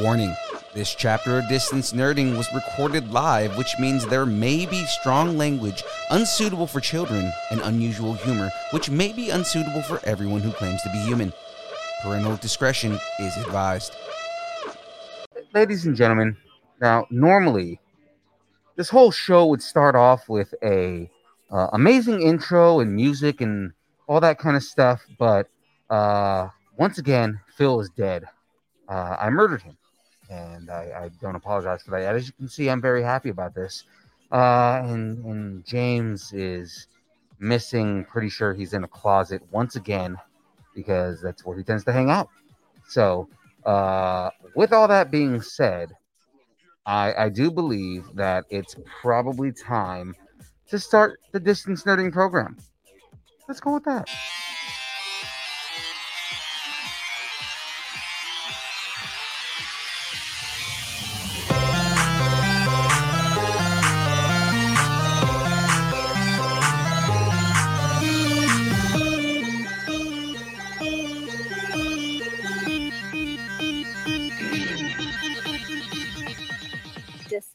Warning this chapter of Distance Nerding was recorded live, which means there may be strong language unsuitable for children and unusual humor, which may be unsuitable for everyone who claims to be human. Parental discretion is advised. Ladies and gentlemen, now normally this whole show would start off with a uh, amazing intro and music and all that kind of stuff, but uh, once again, Phil is dead uh, I murdered him. And I, I, don't apologize for that. As you can see, I'm very happy about this. Uh, and, and James is missing. Pretty sure he's in a closet once again because that's where he tends to hang out. So, uh, with all that being said, I, I do believe that it's probably time to start the distance nerding program. Let's go with that.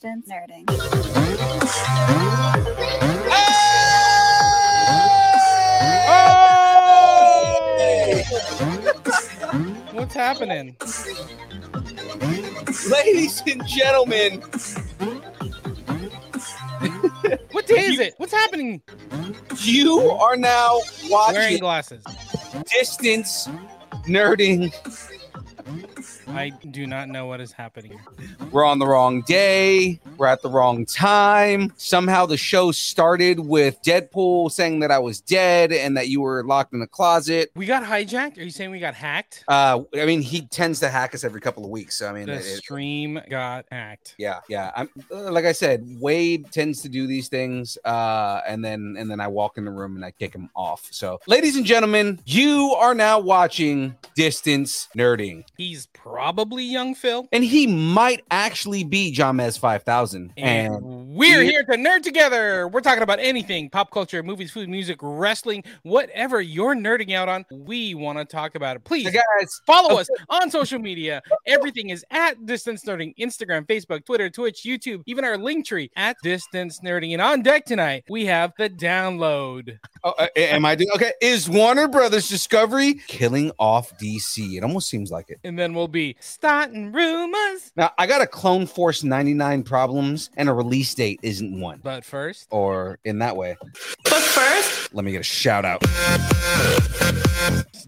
Distance nerding. What's happening? Ladies and gentlemen, What day is it? What's happening? you are now Wearing watching glasses. Distance Nerding. I do not know what is happening. We're on the wrong day. We're at the wrong time. Somehow the show started with Deadpool saying that I was dead and that you were locked in the closet. We got hijacked? Are you saying we got hacked? Uh, I mean, he tends to hack us every couple of weeks. So I mean, The it- it- stream got hacked. yeah, yeah. I'm like I said, Wade tends to do these things, uh, and then and then I walk in the room and I kick him off. So, ladies and gentlemen, you are now watching Distance Nerding, He's probably young Phil. and he might actually be Jamez five thousand. And And we're he- here to nerd together. We're talking about anything pop culture, movies, food, music, wrestling, whatever you're nerding out on. We want to talk about it. Please so guys, follow us on social media. Everything is at Distance Nerding Instagram, Facebook, Twitter, Twitch, YouTube, even our link tree at Distance Nerding. And on deck tonight, we have the download. oh, uh, am I doing okay? Is Warner Brothers Discovery killing off DC? It almost seems like it. And then we'll be starting rumors. Now, I got a Clone Force ninety nine problems, and a release date isn't one. But first, Or in that way, But first, let me get a shout out.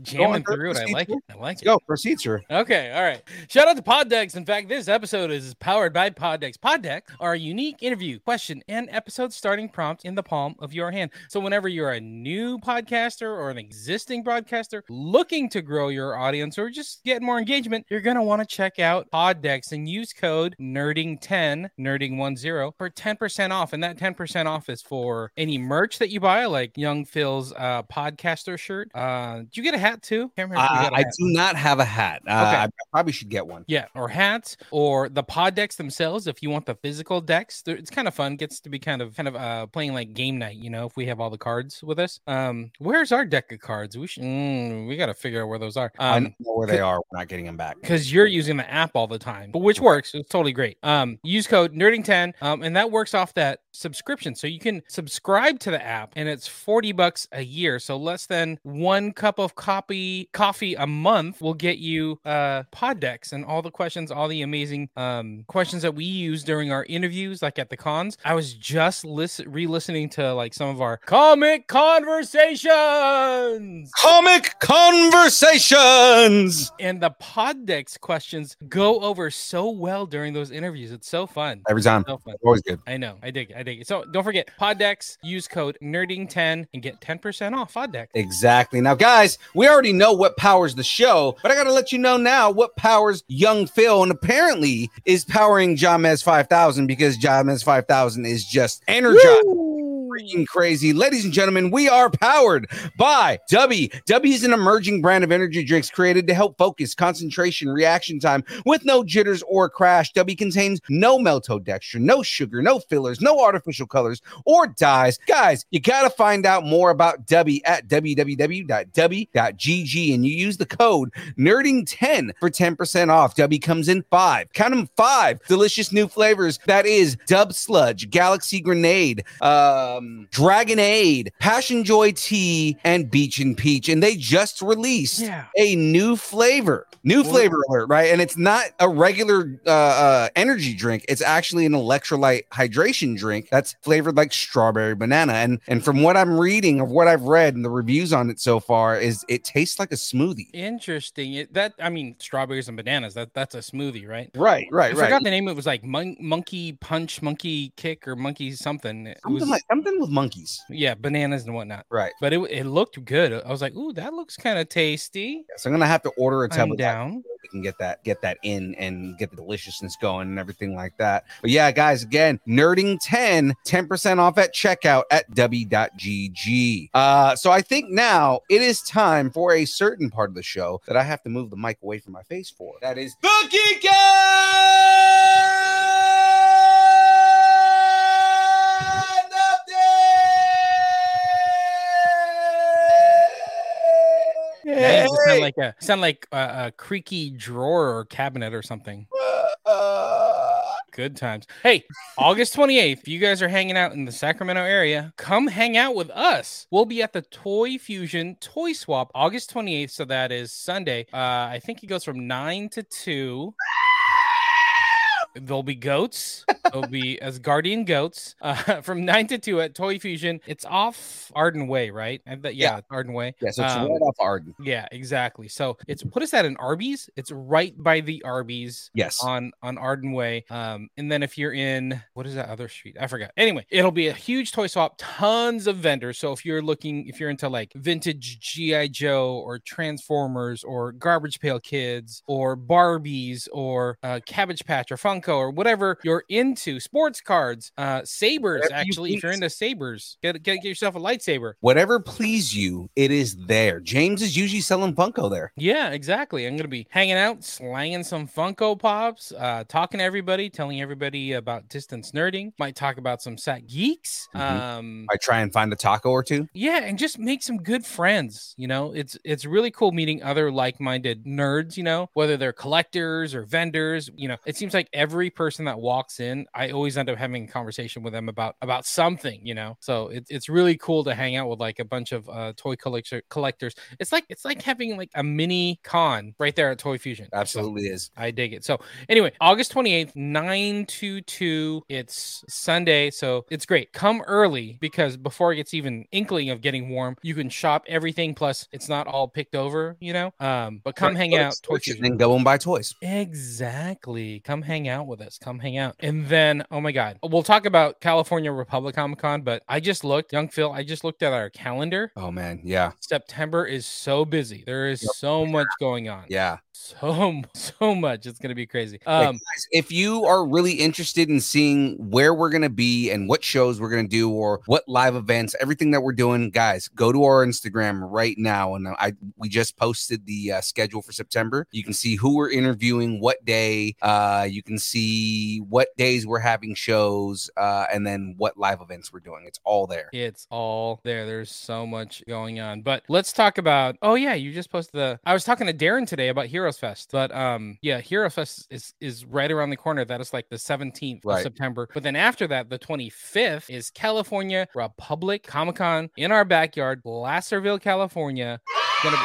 jamming through it. I like it. I like Let's it. go. Proceed, sir. Okay, all right. Shout out to PodDecks. In fact, this episode is powered by PodDecks. PodDecks are a unique interview, question, and episode starting prompt in the palm of your hand. So whenever you're a new podcaster or an existing broadcaster looking to grow your audience or just get more engagement, you're going to want to check out PodDecks and use code nerding10, nerding10 for 10% off. And that 10% off is for any merch that you buy, like Young Phil's uh, podcaster shirt. Uh, did you get a hat too? Can't remember if you I, a I hat. do not have a hat. Uh, Okay. I probably should get one. Yeah, or hats, or the pod decks themselves. If you want the physical decks, it's kind of fun. Gets to be kind of kind of uh playing like game night. You know, if we have all the cards with us. Um, where's our deck of cards? We should. Mm, we got to figure out where those are. I Um, don't know where they are. We're not getting them back. because you're using the app all the time, but which works. It's totally great. Um, use code nerding10, um, and that works off that subscription. So you can subscribe to the app and it's 40 bucks a year. So less than one cup of copy coffee a month will get you uh pod decks and all the questions, all the amazing um questions that we use during our interviews, like at the cons. I was just listen re-listening to like some of our comic conversations. Comic conversations. And the pod decks questions go over so well during those interviews. It's so fun. Every time. So fun. Always good. I know. I dig it. I dig it. So don't forget PodDecks, use code nerding10 and get 10% off PodDecks. Exactly. Now, guys, we already know what powers the show, but I got to let you know now what powers young Phil and apparently is powering Jamez 5000 because Jamez 5000 is just energized. Freaking crazy. Ladies and gentlemen, we are powered by W. W is an emerging brand of energy drinks created to help focus, concentration, reaction time with no jitters or crash. W contains no maltodextrin, no sugar, no fillers, no artificial colors or dyes. Guys, you got to find out more about W at www.w.gg and you use the code nerding10 for 10% off. W comes in five, count them five delicious new flavors. That is Dub Sludge, Galaxy Grenade, um, Dragonade, Passion Joy Tea, and Beach and Peach. And they just released Yeah. a new flavor. New flavor alert, right? And it's not a regular uh, uh, energy drink. It's actually an electrolyte hydration drink that's flavored like strawberry banana. And and from what I'm reading of what I've read and the reviews on it so far, is it tastes like a smoothie. Interesting. It, that I mean, strawberries and bananas. That that's a smoothie, right? Right, right, right. I right. forgot the name. It was like mon- monkey punch, monkey kick, or monkey something. It Something was like something with monkeys. yeah, bananas and whatnot. Right. But it it looked good. I was like, ooh, that looks kind of tasty. So I'm gonna have to order a tub I'm of that down. so we can get that get that in and get the deliciousness going and everything like that. But yeah, guys, again, nerding 10, 10% off at checkout at w.gg. Uh, so I think now it is time for a certain part of the show that I have to move the mic away from my face for. That is the Geek Yeah, just sound like a sound like a, a creaky drawer or cabinet or something. Good times. Hey, August 28th, if you guys are hanging out in the Sacramento area, come hang out with us. We'll be at the Toy Fusion Toy Swap August 28th. So that is Sunday. Uh, I think it goes from 9 to 2. There'll be goats. There'll be as guardian goats uh, from 9 to 2 at Toy Fusion. It's off Arden Way, right? Bet- yeah, Yeah. Arden Way. Yeah, so it's Um, right off Arden. yeah, exactly. So it's what is that? An Arby's? It's right by the Arby's Yes. on on Arden Way. Um, and then if you're in what is that other street? I forgot. Anyway, it'll be a huge toy swap, tons of vendors. So if you're looking, if you're into like vintage GI Joe or Transformers or Garbage Pail Kids or Barbies or uh, Cabbage Patch or Funko or whatever you're into, sports cards, uh, sabers. Whatever you Actually, if you're into sabers, get get, get yourself a lightsaber. Whatever please you, it is there. James is usually selling Funko there. Yeah, exactly. I'm gonna be hanging out, slanging some Funko Pops, uh, talking to everybody, telling everybody about distance nerding. Might talk about some Sat Geeks. Mhm. Um, I try and find a taco or two. yeah, and just make some good friends. You know, it's it's really cool meeting other like-minded nerds. You know, whether they're collectors or vendors. You know, it seems like every person that walks in, I always end up having a conversation with them about about something. You know, so it's it's really cool to hang out with like a bunch of uh, toy collector collectors. It's like it's like having like a mini con right there at Toy Fusion. So- Absolutely is. I dig it. So anyway, August 28th, 9 to 2. It's Sunday. So it's great. Come early because before it gets even inkling of getting warm, you can shop everything. Plus, it's not all picked over, you know? Um, but come hang out. Toy Fusion. and go and buy toys. Exactly. Come hang out with us. Come hang out. And then, oh my God, we'll talk about California Republic Comic Con, but I just looked, young Phil, I just looked at our calendar. Oh man, yeah, September is so busy. There is Yep. so much going on. yeah. So, so much. It's going to be crazy. Um, guys, if you are really interested in seeing where we're going to be and what shows we're going to do or what live events, everything that we're doing, guys, go to our Instagram right now. And I we just posted the uh, schedule for September. You can see who we're interviewing, what day. Uh, you can see what days we're having shows, uh, and then what live events we're doing. It's all there. It's all there. There's so much going on. But let's talk about. Oh yeah, you just posted the. I was talking to Darren today about Hero Heroes Fest. But um, yeah, Heroes Fest is is right around the corner. That is like the 17th Right. of September. But then after that, the 25th is California Republic Comic Con in our backyard, Placerville, California. Gonna be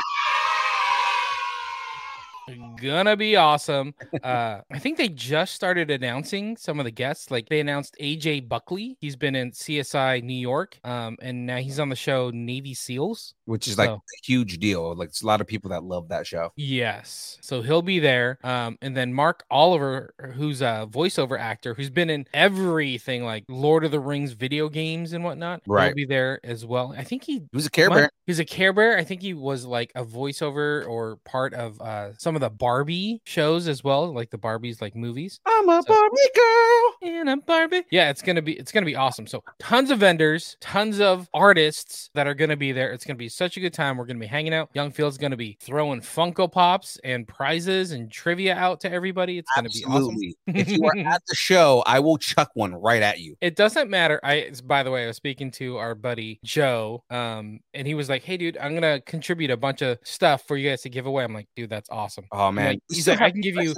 gonna be awesome. Uh, I think they just started announcing some of the guests. Like they announced AJ Buckley. He's been in CSI New York, um, and now he's on the show Navy SEALs. which is like So- a huge deal. Like it's a lot of people that love that show. Yes. So he'll be there. Um, and then Mark Oliver, who's a voiceover actor who's been in everything like Lord of the Rings video games and whatnot. He'll be there as well. I think he He was a Care Bear. He's a Care Bear. I think he was like a voiceover or part of uh some of the Barbie shows as well, like the Barbies like movies. I'm a So- Barbie girl. And a Barbie. Yeah, it's gonna be it's gonna be awesome. So tons of vendors, tons of artists that are gonna be there. It's gonna be such a good time. We're gonna be hanging out. Young Phil's gonna be throwing Funko Pops and prizes and trivia out to everybody. It's gonna be awesome. If you are at the show, I will chuck one right at you. It doesn't matter. I it's- by the way, I was speaking to our buddy Joe, um, and he was like, "Hey, dude, I'm gonna contribute a bunch of stuff for you guys to give away." I'm like, "Dude, that's awesome." Oh man, like- he's like, "I can give you."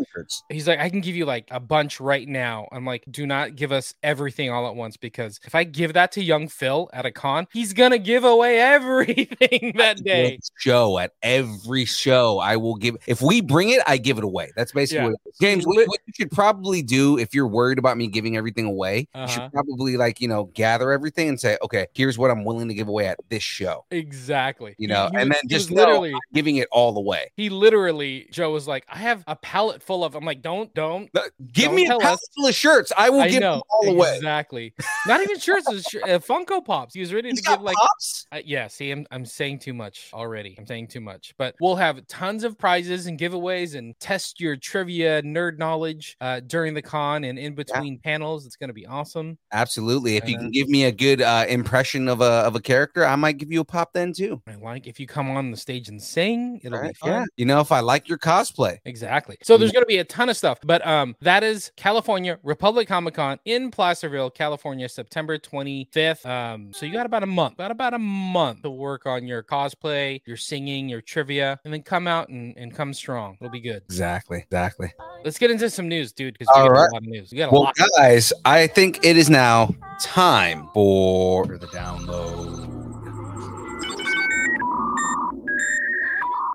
He's like, "I can give you like a bunch right now." I'm like, "Do not give us everything all at once because if I give that to young Phil at a con, he's gonna give away everything that day." Show at every show. I will give if we bring it, I give it away. That's basically Yeah. what. James, what, what you should probably do if you're worried about me giving everything away, you Uh-huh. should probably like, you know, gather everything and say, okay, here's what I'm willing to give away at this show. Exactly. You know, he and then just know literally I'm giving it all away. he literally Joe was like, "I have a pallet full of." I'm like, "Don't, don't." Give Don't me a pallet us. full of shirts. I will I give know them all away. exactly. Not even shirts, sh- uh, Funko Pops. He was ready He's to give like pops. Uh, yeah, see, I'm, I'm saying too much already. I'm saying too much, but we'll have tons of prizes and giveaways and test your trivia nerd knowledge uh, during the con and in between panels. It's going to be awesome. Absolutely. If you Uh, can give me a good uh, impression of a of a character, I might give you a pop then too. I like if you come on the stage and sing, it'll be fun. Yeah. You know, if I like your cosplay. Exactly. So there's going to be a ton of stuff, but um, that is California Republic Comic Con in Placerville, California, September 25th. Um, so you got about a month, about about a month to work on your cosplay, your singing, your trivia, and then come out and, and come strong. It'll be good. Exactly. Exactly. Let's get into some news, dude. Because we All got right. a lot of news. We got a Well, lot. guys, I think it is now time for the download.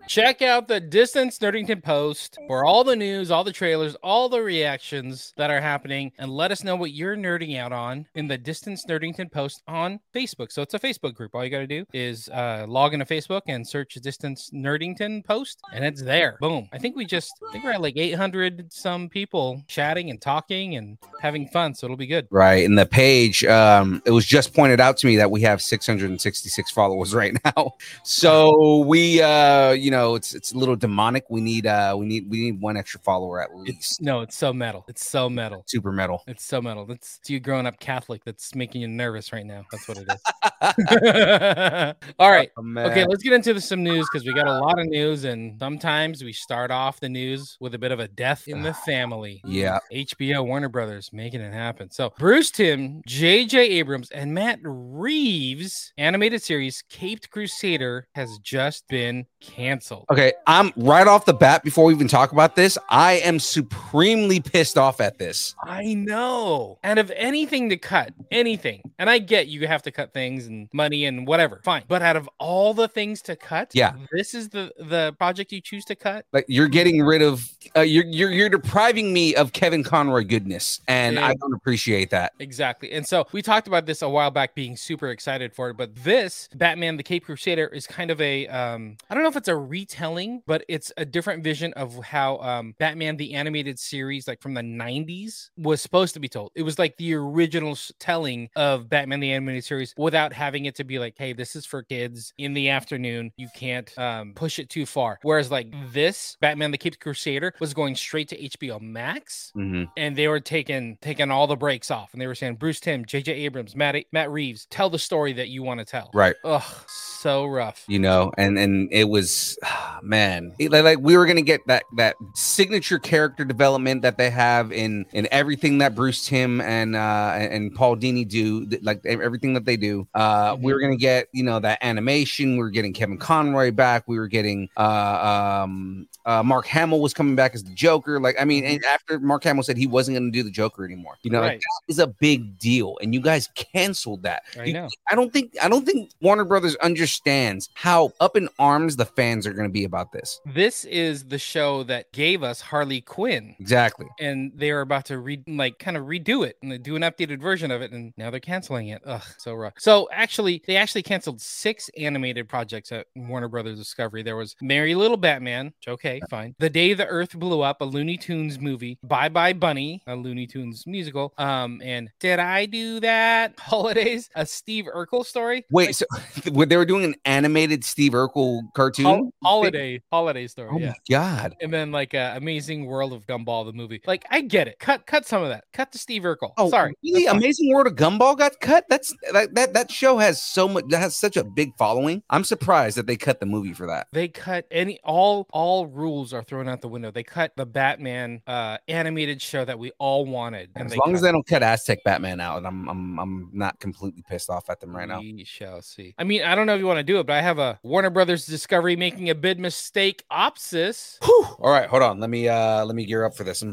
Check out the Distance Nerdington post for all the news, all the trailers, all the reactions that are happening, and let us know what you're nerding out on in the Distance Nerdington post on Facebook. So it's a Facebook group. All you got to do is uh, log into Facebook and search Distance Nerdington post, and it's there. Boom. I think we just, I think we're at like 800 some people chatting and talking and having fun. So it'll be good. Right. In the page, um, it was just pointed out to me that we have 666 followers right now. So we uh, you know, it's it's a little demonic. We need uh we need we need one extra follower at least. It's no, it's so metal. It's so metal. Super metal. It's so metal. That's you growing up Catholic that's making you nervous right now. That's what it is. All right. Oh, Okay, let's get into some news because we got a lot of news, and sometimes we start off the news with a bit of a death in the family. Yeah. HBO, Warner Brothers, making it happen. So Bruce Timm, J.J. Abrams, and Matt Reeves animated series Caped Crusader has just been canceled. Okay, I'm right off the bat before we even talk about this. I am supremely pissed off at this. I know. And of anything to cut, anything, and I get you have to cut things and money and whatever, fine. But out of all the things to cut, Yeah. this is the the project you choose to cut. Like you're getting rid of uh, you're you're you're depriving me of Kevin Conroy goodness, and Yeah. I don't appreciate that. Exactly. And so we talked about this a while back being super excited for it, but this Batman the Cape Crusader is kind of a um I don't know if it's a retelling, but it's a different vision of how um Batman the animated series like from the 90s was supposed to be told. It was like the original telling of Batman the animated series without having it to be like, "Hey, this is for kids in the afternoon. You can't um push it too far." Whereas like this Batman the Cape Crusader was going straight to HBO Max Mhm. and they were taking taking all the breaks off, and they were saying, "Bruce Timm, J.J. Abrams, Matt Matt Reeves, tell the story that you want to tell." Right. Ugh, so rough. you know and and it was man it- like, like we were gonna get that that signature character development that they have in in everything that bruce timm and uh and paul dini do like everything that they do uh Mm-hmm. we were gonna get you know that animation. We were getting Kevin Conroy back. We were getting uh, um, uh, Mark Hamill was coming back as the Joker. Like I mean, and after Mark Hamill said he wasn't gonna do the Joker anymore, you know, like, Mm-hmm. That is a big deal, and you guys canceled that. I You- know. I don't think I don't think Warner Brothers understands how up in arms the fans are gonna be about this. This is the show that gave us Harley Quinn. Exactly. and they are about to re like kind of redo it and do an updated version of it and now they're canceling it ugh so rough so actually they actually canceled six animated projects at warner brothers discovery there was merry little batman which, okay fine the day the earth blew up a looney tunes movie bye bye bunny a looney tunes musical um and did i do that holidays a steve urkel story Wait, so they were doing an animated Steve Urkel cartoon? Hol- holiday holiday story Oh yeah my god. and then like uh, Amazing World of Gumball, the movie. Like I get it. Cut cut some of that. Cut to Steve Urkel. Oh, sorry. Really? Amazing World of Gumball got cut. That's that, that that show has so much. That has such a big following. I'm surprised that they cut the movie for that. They cut any all all rules are thrown out the window. They cut the Batman uh animated show that we all wanted. As long as they don't cut Aztec Batman out, I'm I'm I'm not completely pissed off at them right now. We shall see. I mean, I don't know if you want to do it, but I have a Warner Brothers Discovery making a bid mistake opsis. All right, hold on. Let me uh let me gear up for this.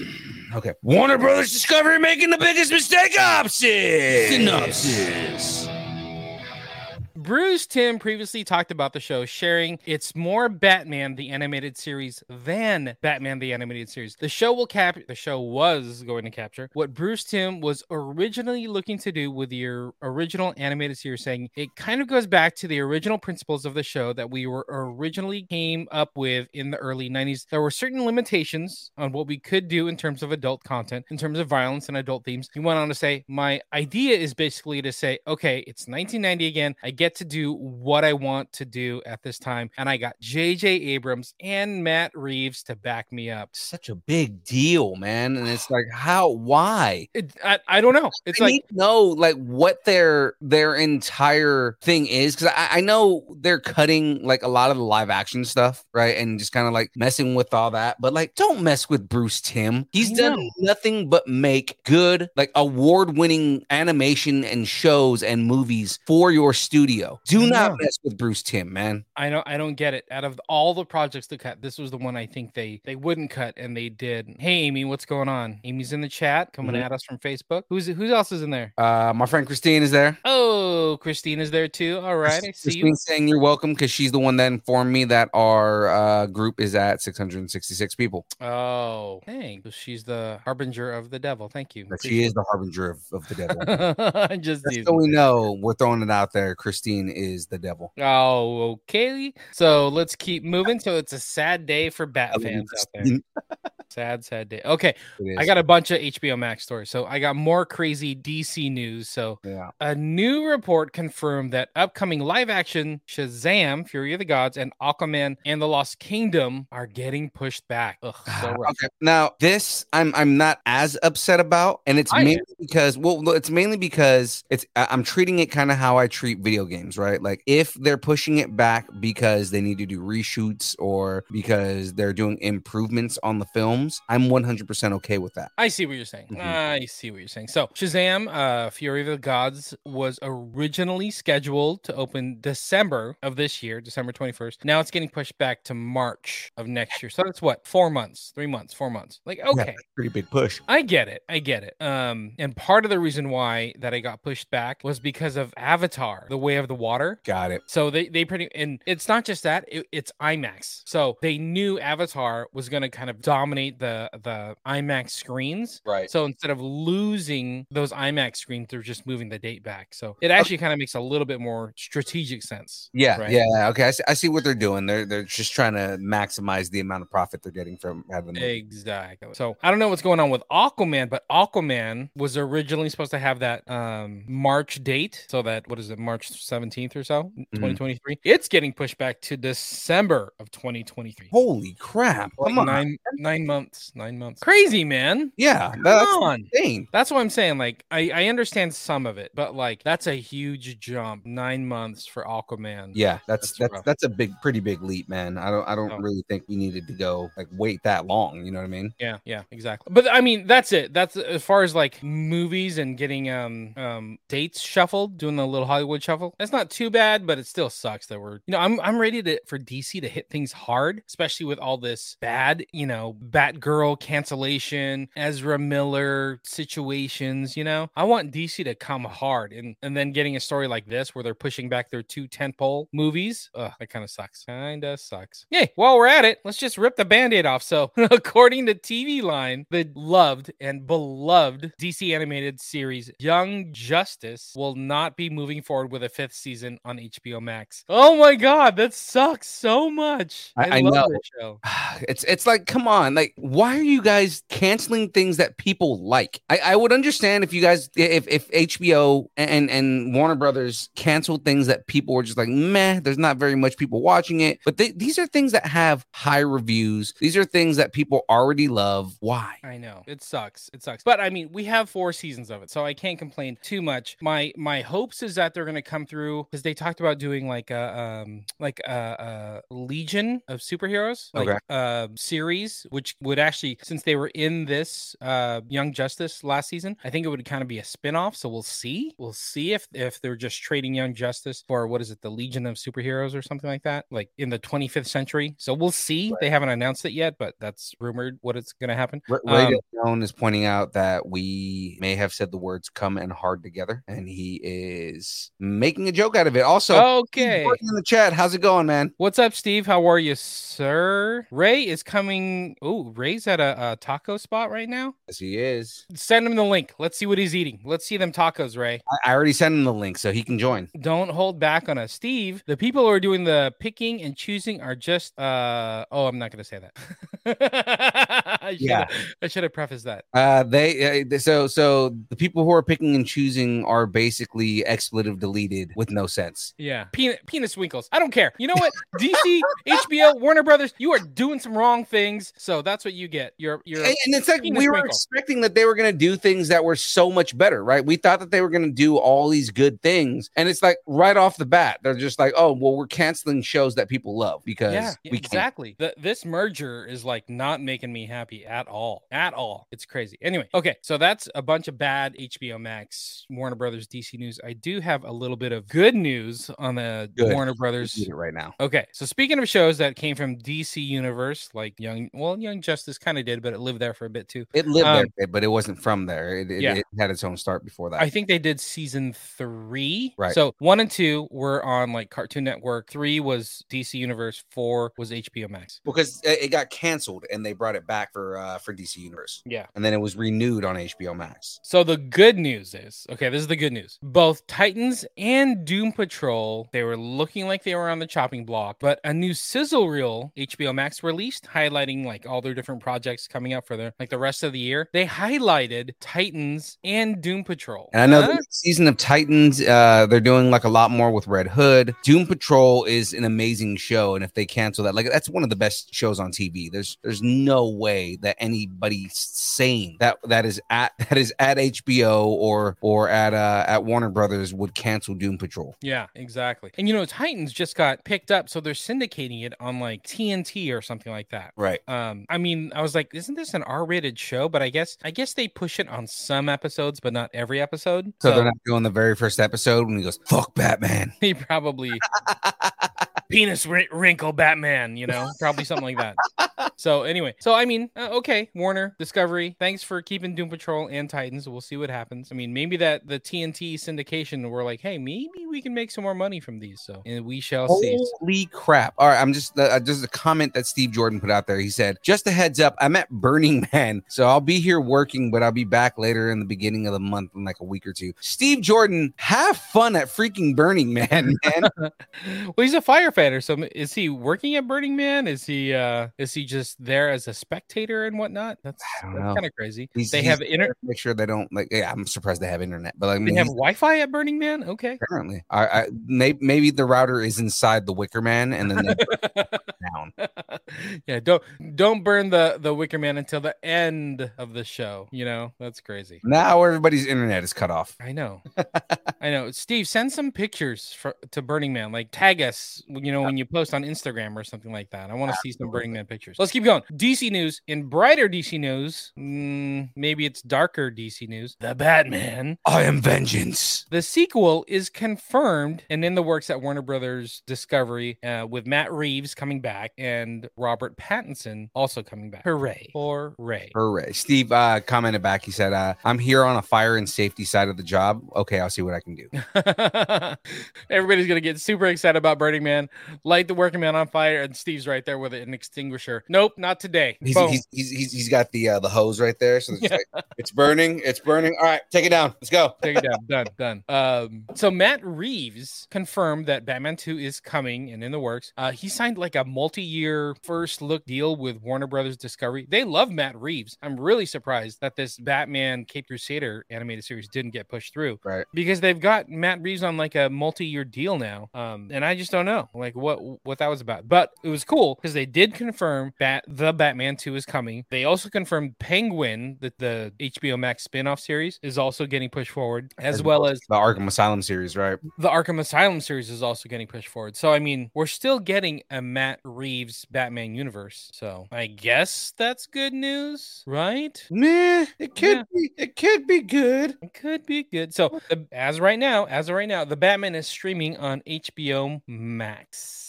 okay. Warner Brothers Discovery making the biggest mistake option. Synopsis. Bruce Timm previously talked about the show, sharing it's more Batman the animated series than Batman the animated series. The show will cap the show was going to capture what Bruce Timm was originally looking to do with your original animated series, saying it kind of goes back to the original principles of the show that we were originally came up with in the early 90s. There were certain limitations on what we could do in terms of adult content, in terms of violence and adult themes. He went on to say, My idea is basically to say, okay, it's 1990 again. I get to do what I want to do at this time. And I got JJ Abrams and Matt Reeves to back me up. Such a big deal, man. And it's like, how? Why? It, I, I don't know. It's I like, need to know like what their their entire thing is because I, I know they're cutting like a lot of the live action stuff, right? And just kind of like messing with all that. But like, don't mess with Bruce Timm. He's done nothing but make good, like award winning animation and shows and movies for your studio. Do not know. mess with Bruce Timm, man. I don't I don't get it. Out of all the projects to cut, this was the one I think they they wouldn't cut and they did. Hey Amy, what's going on? Amy's in the chat coming Mhm. at us from Facebook. Who's who else is in there? Uh, my friend Christine is there. Oh, Christine is there too. All right, I see you. Christine saying you're welcome because she's the one that informed me that our uh, group is at 666 people. Oh, dang. So she's the harbinger of the devil. Thank you. But she is the harbinger of, of the devil. Just Just so we know, we're throwing it out there. Christine is the devil. Oh, okay. So let's keep moving. So it's a sad day for Bat I love you, fans out there. Sad, sad day. Okay. I got a bunch of HBO Max stories. So I got more crazy DC news. So Yeah. a new report confirmed that upcoming live action Shazam, Fury of the Gods, and Aquaman and the Lost Kingdom are getting pushed back. Ugh, so rough. Okay. Now this I'm I'm not as upset about, and it's I am. mainly because well, it's mainly because it's I'm treating it kind of how I treat video games, right? Like if they're pushing it back because they need to do reshoots or because they're doing improvements on the films, I'm 100% okay with that. I see what you're saying. Mhm. I see what you're saying. So Shazam, uh, Fury of the Gods was originally scheduled to open December of this year, December 21st. Now it's getting pushed back to March of next year. So that's what, four months, three months, four months. Like, okay. Pretty big push. I get it. I get it. Um, and part of the reason why that I got pushed back was because of Avatar, The Way of the Water. Got it. So they they pretty and it's not just that it, it's IMAX. So they knew Avatar was going to kind of dominate the the IMAX screens. Right. So instead of losing those IMAX screens, they're just moving the date back. So it actually kind of makes a little bit more strategic sense. Yeah, right? yeah, okay. I see, I see what they're doing. They're they're just trying to maximize the amount of profit they're getting from having. Exactly. So I don't know what's going on with Aquaman, but Aquaman was originally supposed to have that um March date. So that what is it, March 17th or so, 2023. It's getting pushed back to December of 2023. Holy crap! Like Come on. nine nine months. Nine months. Crazy, man. Yeah, Come that's on. insane. That's what I'm saying. Like, I, I understand some of it, but like, that's a huge jump. Nine months for Aquaman. Yeah, that's That's that's that's a big, pretty big leap, man. I don't I don't Oh. really think we needed to go like wait that long. You know what I mean? Yeah, yeah, exactly. But I mean, that's it. That's as far as like movies and getting um um dates shuffled, doing the little Hollywood shuffle. That's not too bad, but it still sucks that we're you know I'm I'm ready to for DC to hit things hard, especially with all this bad you know Batgirl cancellation, Ezra Miller situations. You know, I want DC to come hard, and and then getting a story like this where they're pushing back their two tentpole movies. Ugh, that kind of sucks. Kinda sucks. Yay! While we're at it, let's just rip the band-aid off. So, according to TV Line, the loved and beloved DC animated series Young Justice will not be moving forward with a fifth season on HBO Max. Oh my god, that sucks so much. I- I love know. show. It's it's like, come on, like, why are you guys canceling things that people like? I, I would understand if you guys if if HBO and and Warner Brothers canceled things that people were just like, meh, there's not very much people watching it. But they, these are things that have high reviews. These are things that people already love. Why? I know it sucks. It sucks. But I mean, we have four seasons of it, so I can't complain too much. My my hopes is that they're gonna come through because they talked about doing like a um like a, a legion of superheroes like Okay. uh series, which would actually since they were in this uh Young Justice last season, I think it would kind of be a spin-off. So we'll see. We'll see if if they're just trading Young Justice for what is it, the Legion of Superheroes or something like that, like in the 25th century. So we'll see. They haven't announced it yet, but that's rumored what it's gonna happen. R- Um, is pointing out that we may have said the words "come" and "hard" together, and he is making a joke out of it. Also, Okay. In the chat, how's it going, man? What's up, Steve? How are you, sir? Ray is coming. Oh, Ray's at a, a taco spot right now. Yes, he is. Send him the link. Let's see what he's eating. Let's see them tacos, Ray. I, I already sent him the link, so he can join. Don't hold back on us, Steve. The people who are doing the picking and choosing are just. uh Oh, I'm not going to say that. I Yeah. I should have prefaced that. Uh, they uh, so so the people who are picking and choosing are basically expletive deleted with no sense. Yeah, penis, penis winkles. I don't care. You know what? DC, HBO, Warner Brothers, you are doing some wrong things, so that's what you get. You're you're. And, and it's like we were winkle. expecting that they were going to do things that were so much better, right? We thought that they were going to do all these good things, and it's like right off the bat, they're just like, "Oh, well, we're canceling shows that people love because Yeah, we can't." exactly. The, this merger is like not making me happy at all. At all. It's crazy. Anyway, okay, so that's a bunch of bad HBO Max, Warner Brothers, DC news. I do have a little bit of good news on the Good. Warner Brothers. right now. Okay, so speaking of shows that came from DC Universe, like Young, well, Young Justice kind of did, but it lived there for a bit too. It lived Um, there, but it wasn't from there. It, it, yeah. it had its own start before that. I think they did season three. Right. So one and two were on like Cartoon Network. Three was DC Universe. Four was HBO Max. because it it got canceled and they brought it back for uh for DC Universe. Yeah. And then it was renewed on HBO Max. So the good news is, okay, this is the good news. Both Titans and Doom Patrol, they were looking like they were on the chopping block, but a new sizzle reel HBO Max released highlighting like all their different projects coming up for the like the rest of the year. They highlighted Titans and Doom Patrol. And I know Huh? the season of Titans, uh, they're doing like a lot more with Red Hood. Doom Patrol is an amazing show, and if they cancel that, like that's one of the best shows on TV. There's there's no way that anybody sane that that is at that is at HBO or or at uh, at Warner Brothers would cancel Doom Patrol. Yeah, exactly. And you know, Titans just got picked up, so they're syndicating it on like TNT or something like that. Right. Um, I mean, I was like, isn't this an R-rated show? But I guess I guess they push it on some episodes, but not every episode. So, they're not doing the very first episode when he goes, "Fuck Batman." he probably penis wri- wrinkle Batman, you know, probably something like that. So anyway, so I mean, uh, okay, Warner Discovery, thanks for keeping Doom Patrol and Titans. We'll see what happens. I mean, maybe that the TNT syndication were like, hey, maybe we can make some more money from these. So and we shall see. Holy crap! All right, I'm just uh, just a comment that Steve Jordan put out there. He said, "Just a heads up, I'm at Burning Man, so I'll be here working, but I'll be back later in the beginning of the month in like a week or two. Steve Jordan, have fun at freaking Burning Man, man. well, he's a firefighter. Starfighter. So is he working at Burning Man? Is he uh is he just there as a spectator and whatnot? That's, that's kind of crazy. He's- they he's have internet. make sure they don't like. Yeah, I'm surprised they have internet, but I mean, they have Wi-Fi at Burning Man. Okay. apparently, I, I may, maybe the router is inside the Wicker Man, and then they burn it down. yeah, don't don't burn the the Wicker Man until the end of the show. You know that's crazy. Now everybody's internet is cut off. I know, I know. Steve, send some pictures for, to Burning Man. Like tag us, you know, when you post on Instagram or something like that. I want to see some Burning Man pictures. Let's keep going. DC news. In brighter DC news, mm, maybe it's darker DC news. The Batman. I am vengeance. The sequel is confirmed and in the works at Warner Brothers Discovery, uh, with Matt Reeves coming back and Robert Pattinson also coming back. Hooray! Hooray! Hooray! Steve uh, commented back. He said, uh, "I'm here on a fire and safety side of the job. Okay, I'll see what I can do." Everybody's gonna get super excited about Burning Man, light the working man on fire, and Steve's right there with an extinguisher. Nope, not today. He's, he's, he's, he's, he's got the uh, the hose right there, so it's, just like, it's burning. It's burning. All right, take it down. Let's go. Take it down. Done. Done. Um, so Matt Reeves confirmed that Batman 2 is coming and in the works. Uh, he signed like a multi-year first look deal with Warner Brothers Discovery. They love Matt Reeves. I'm really surprised that this Batman Cape Crusader animated series didn't get pushed through. Right. Because they've got Matt Reeves on like a multi-year deal now. Um, and I just don't know like what what that was about. But it was cool because they did confirm that the Batman 2 is coming. They also confirmed Penguin, that the HBO Max spin-off series, is also getting pushed forward, as well as the Arkham Asylum series, right? the Arkham Asylum series is also getting pushed forward. So I mean, we're still getting a Matt Reeves Batman universe. So I guess that's good news, right? Meh, it could Yeah. be. It could be good. It could be good. So as right now, as of right now, the Batman is streaming on HBO Max. Thanks.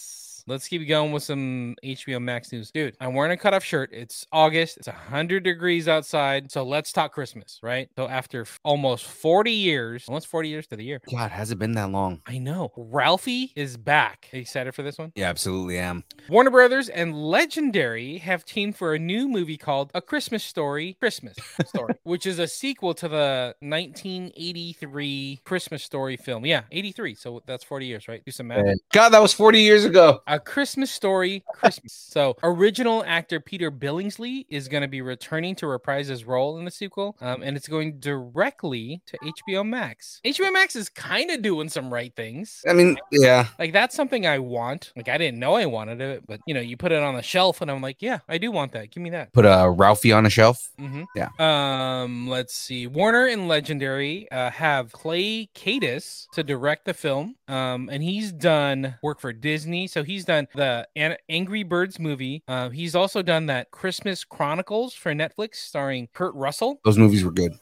Let's keep going with some HBO Max news. Dude, I'm wearing a cutoff shirt. It's August. It's 100 degrees outside. So let's talk Christmas, right? So after f- almost 40 years, almost 40 years to the year. God, has it been that long? I know. Ralphie is back. Are you excited for this one? Yeah, absolutely am. Warner Brothers and Legendary have teamed for a new movie called A Christmas Story Christmas Story, which is a sequel to the 1983 Christmas Story film. Yeah, 83. So that's 40 years, right? Do some math. God, that was 40 years ago. A Christmas Story Christmas. so, original actor Peter Billingsley is going to be returning to reprise his role in the sequel, um, and it's going directly to HBO Max. HBO Max is kind of doing some right things. I mean, yeah. Like that's something I want. Like I didn't know I wanted it, but you know, you put it on the shelf, and I'm like, yeah, I do want that. Give me that. Put a Ralphie on a shelf. hmm Yeah. Um. Let's see. Warner and Legendary uh, have Clay Kaytis to direct the film. Um, and he's done work for Disney. So he's done the An- Angry Birds movie. Uh, he's also done that Christmas Chronicles for Netflix, starring Kurt Russell. Those movies were good.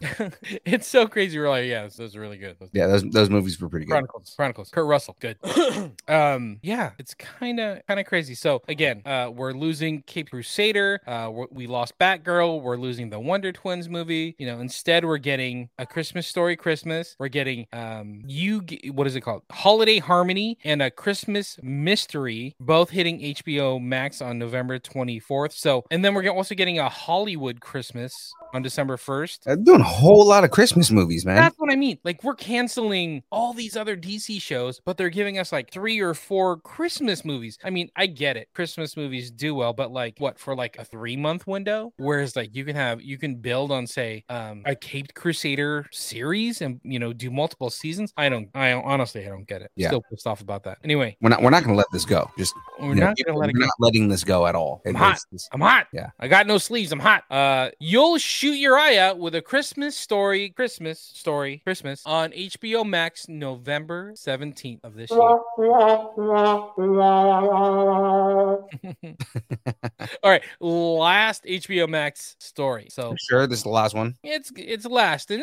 it's so crazy. We're like, yeah, those, those are really good. Those- Yeah, those those movies were pretty good. Chronicles. Chronicles. Kurt Russell. Good. um, yeah, it's kind of kind of crazy. So again, uh, we're losing Cape Crusader. Uh, we're, lost Batgirl. We're losing the Wonder Twins movie. You know, instead we're getting a Christmas Story Christmas. We're getting um, you. What is it called? Holiday Harmony and a Christmas Mystery, both hitting HBO Max on November 24th. So, and then we're also getting a Hollywood Christmas on December 1st. They're doing a whole lot of Christmas movies, man. That's what I mean. Like we're canceling all these other DC shows, but they're giving us like three or four Christmas movies. I mean, I get it. Christmas movies do well, but like what for like a three month window? Whereas like you can have you can build on say um a Caped Crusader series and you know do multiple seasons. I don't I don't, honestly I don't get it. Yeah. Still pissed off about that. Anyway, We're not we're not gonna let this go. Just we're you know, not gonna let it we're go. not letting this go at all. I'm It- hot. it's- I'm hot. Yeah. I got no sleeves. I'm hot. Uh, you'll shoot your eye out with a Christmas story, Christmas story, Christmas on HBO Max November 17th of this year. All right, last HBO Max story. So Sure, this is the last one. it's it's last and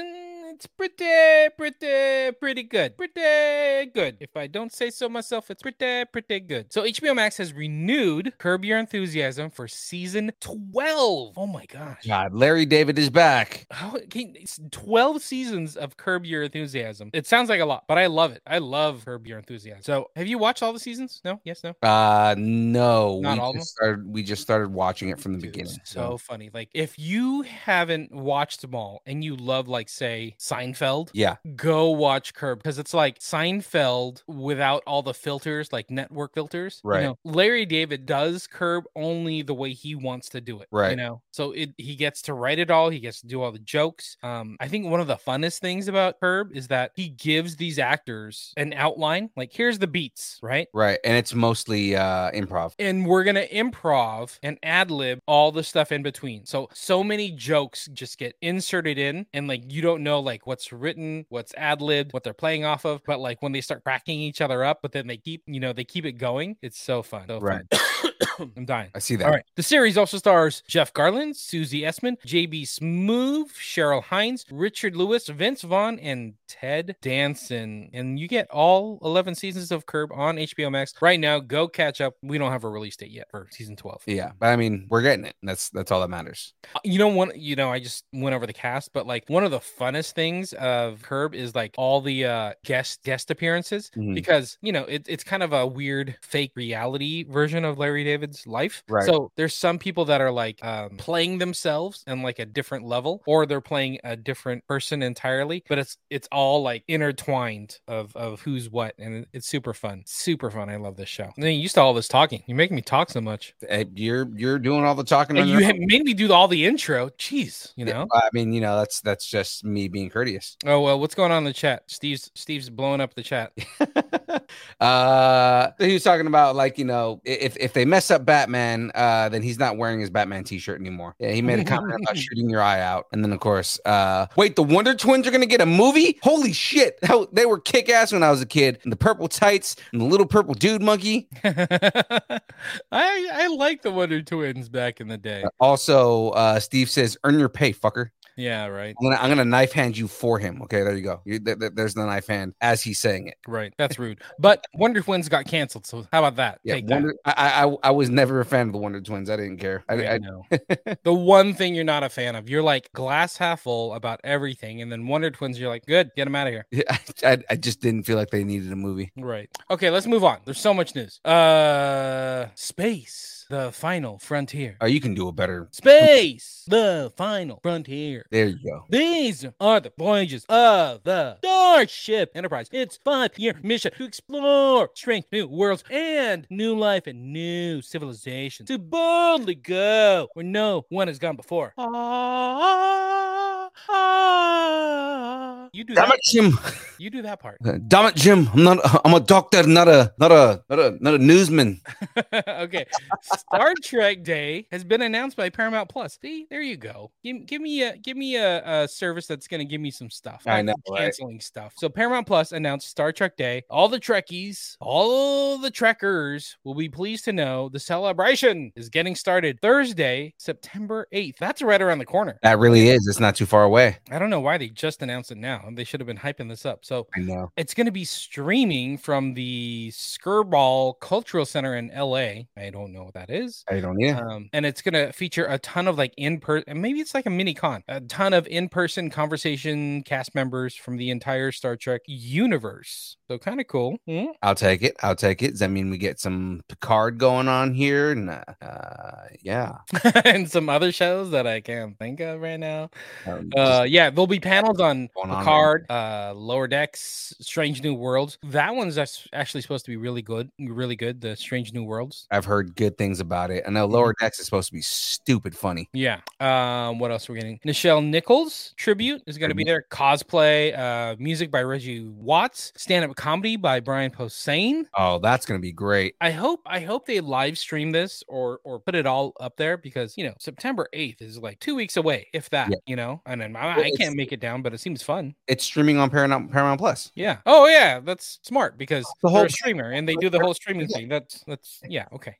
it's pretty pretty pretty good. Pretty good. If I don't say so myself, it's pretty pretty good. So HBO Max has renewed Curb Your Enthusiasm for season 12. Oh my gosh. God, Larry David is back. How can, it's 12 seasons of Curb Your Enthusiasm. It sounds like a lot, but I love it. I love Curb Your Enthusiasm. So, have you watched all the seasons? No? Yes, no? Uh no, Not we all of just started we just started watching it from the Dude, beginning. it's so funny. Like if you haven't watched them all and you love like say Seinfeld, Yeah. go watch Curb because it's like Seinfeld without all the filters, like network filters. You Right. know, Larry David does Curb only the way he wants to do it. Right. You know, so it he gets to write it all. He gets to do all the jokes. Um, I think one of the funnest things about Curb is that he gives these actors an outline. Like, here's the beats, right? Right. And it's mostly uh improv. and we're gonna improv and ad lib all the stuff in between. So so many jokes just get inserted in, and like you don't know like what's written, what's ad libbed, what they're playing off of. But like when they start cracking each other up, but then they keep you know they keep it going. It's so fun. So Right. fun. I'm dying. I see that. All right. The series also stars Jeff Garlin, Susie Essman, JB Smoove, Cheryl Hines, Richard Lewis, Vince Vaughn, and Ted Danson. And you get all 11 seasons of Curb on HBO Max right now. Go catch up. We don't have a release date yet for season 12. Yeah. But I mean, we're getting it. That's that's all that matters. Uh, You know, one, you know, I just went over the cast, but like one of the funnest things of Curb is like all the uh guest guest appearances Mhm. because you know it, it's kind of a weird fake reality version of Larry David's life. Right. So there's some people that are like um, playing themselves and like a different level, or they're playing a different person entirely. But it's it's all like intertwined of of who's what, and it's super fun, super fun. I love this show. And then you used to all this talking. You're making me talk so much. Eh, You're you're doing all the talking. And you made me do all the intro. Jeez, you Yeah, know. I mean, you know, that's that's just me being courteous. Oh well, what's going on in the chat? Steve's Steve's blowing up the chat. uh he was talking about like you know if if they mess up batman uh then he's not wearing his batman t-shirt anymore. Yeah he made a comment about shooting your eye out. And then of course uh wait the wonder twins are gonna get a movie? Holy shit. How, they were kick-ass when i was a kid. And the purple tights and the little purple dude monkey. I I like the Wonder Twins back in the day. also uh steve says earn your pay fucker Yeah, right, i'm gonna i'm gonna knife hand you for him okay there you go you, th- th- there's the knife hand as he's saying it right. That's rude. But Wonder Twins got canceled, so how about that? yeah Take that. I, I i was never a fan of the wonder twins i didn't care i, Yeah, I, I know. the one thing you're not a fan of, you're like glass half full about everything, and then Wonder Twins, you're like, good, get them out of here. Yeah, I, I just didn't feel like they needed a movie. Right. Okay, let's move on. There's so much news. Uh, space, the final frontier. Oh, you can do a better. Space, the final frontier. There you go. These are the voyages of the Starship Enterprise. Its five-year mission to explore strange new worlds and new life and new civilizations. To boldly go where no one has gone before. Ah, ah. You do Damn that. it, Jim! You do that part. Damn it, Jim! I'm not. I'm a doctor, not a, not a, not a, not a newsman. okay. Star Trek Day has been announced by Paramount Plus. See, there you go. Give, give me a give me a, a service that's gonna give me some stuff. I not know, right? canceling stuff. So Paramount Plus announced Star Trek Day. All the Trekkies, all the Trekkers will be pleased to know the celebration is getting started Thursday, September 8th. That's right around the corner. That really is. It's not too far away. I don't know why they just announced it now. They should have been hyping this up. So I know. it's going to be streaming from the Skirball Cultural Center in LA. I don't know what that is. I don't. Yeah. Um, and it's going to feature a ton of like in person, maybe it's like a mini con, a ton of in person conversation cast members from the entire Star Trek universe. So kind of cool. Hmm? I'll take it. I'll take it. Does that mean we get some Picard going on here? And uh, uh yeah. and some other shows that I can't think of right now. Um, Uh, yeah, there'll be panels on Going Picard, uh, Lower Decks, Strange New Worlds. That one's actually supposed to be really good, really good. The Strange New Worlds. I've heard good things about it. I know Mm-hmm. Lower Decks is supposed to be stupid funny. Yeah. Um, what else we're getting? Nichelle Nichols tribute is going to be there. Cosplay, uh, music by Reggie Watts, stand-up comedy by Brian Posehn. Oh, that's gonna be great. I hope I hope they live stream this or or put it all up there because you know September eighth is like two weeks away, if that. Yeah. You know, and I, Well, I can't make it down, but it seems fun. It's streaming on Paramount Paramount Plus. Yeah. Oh yeah, that's smart because The they're whole- a streamer and they do the whole streaming thing. That's that's yeah okay.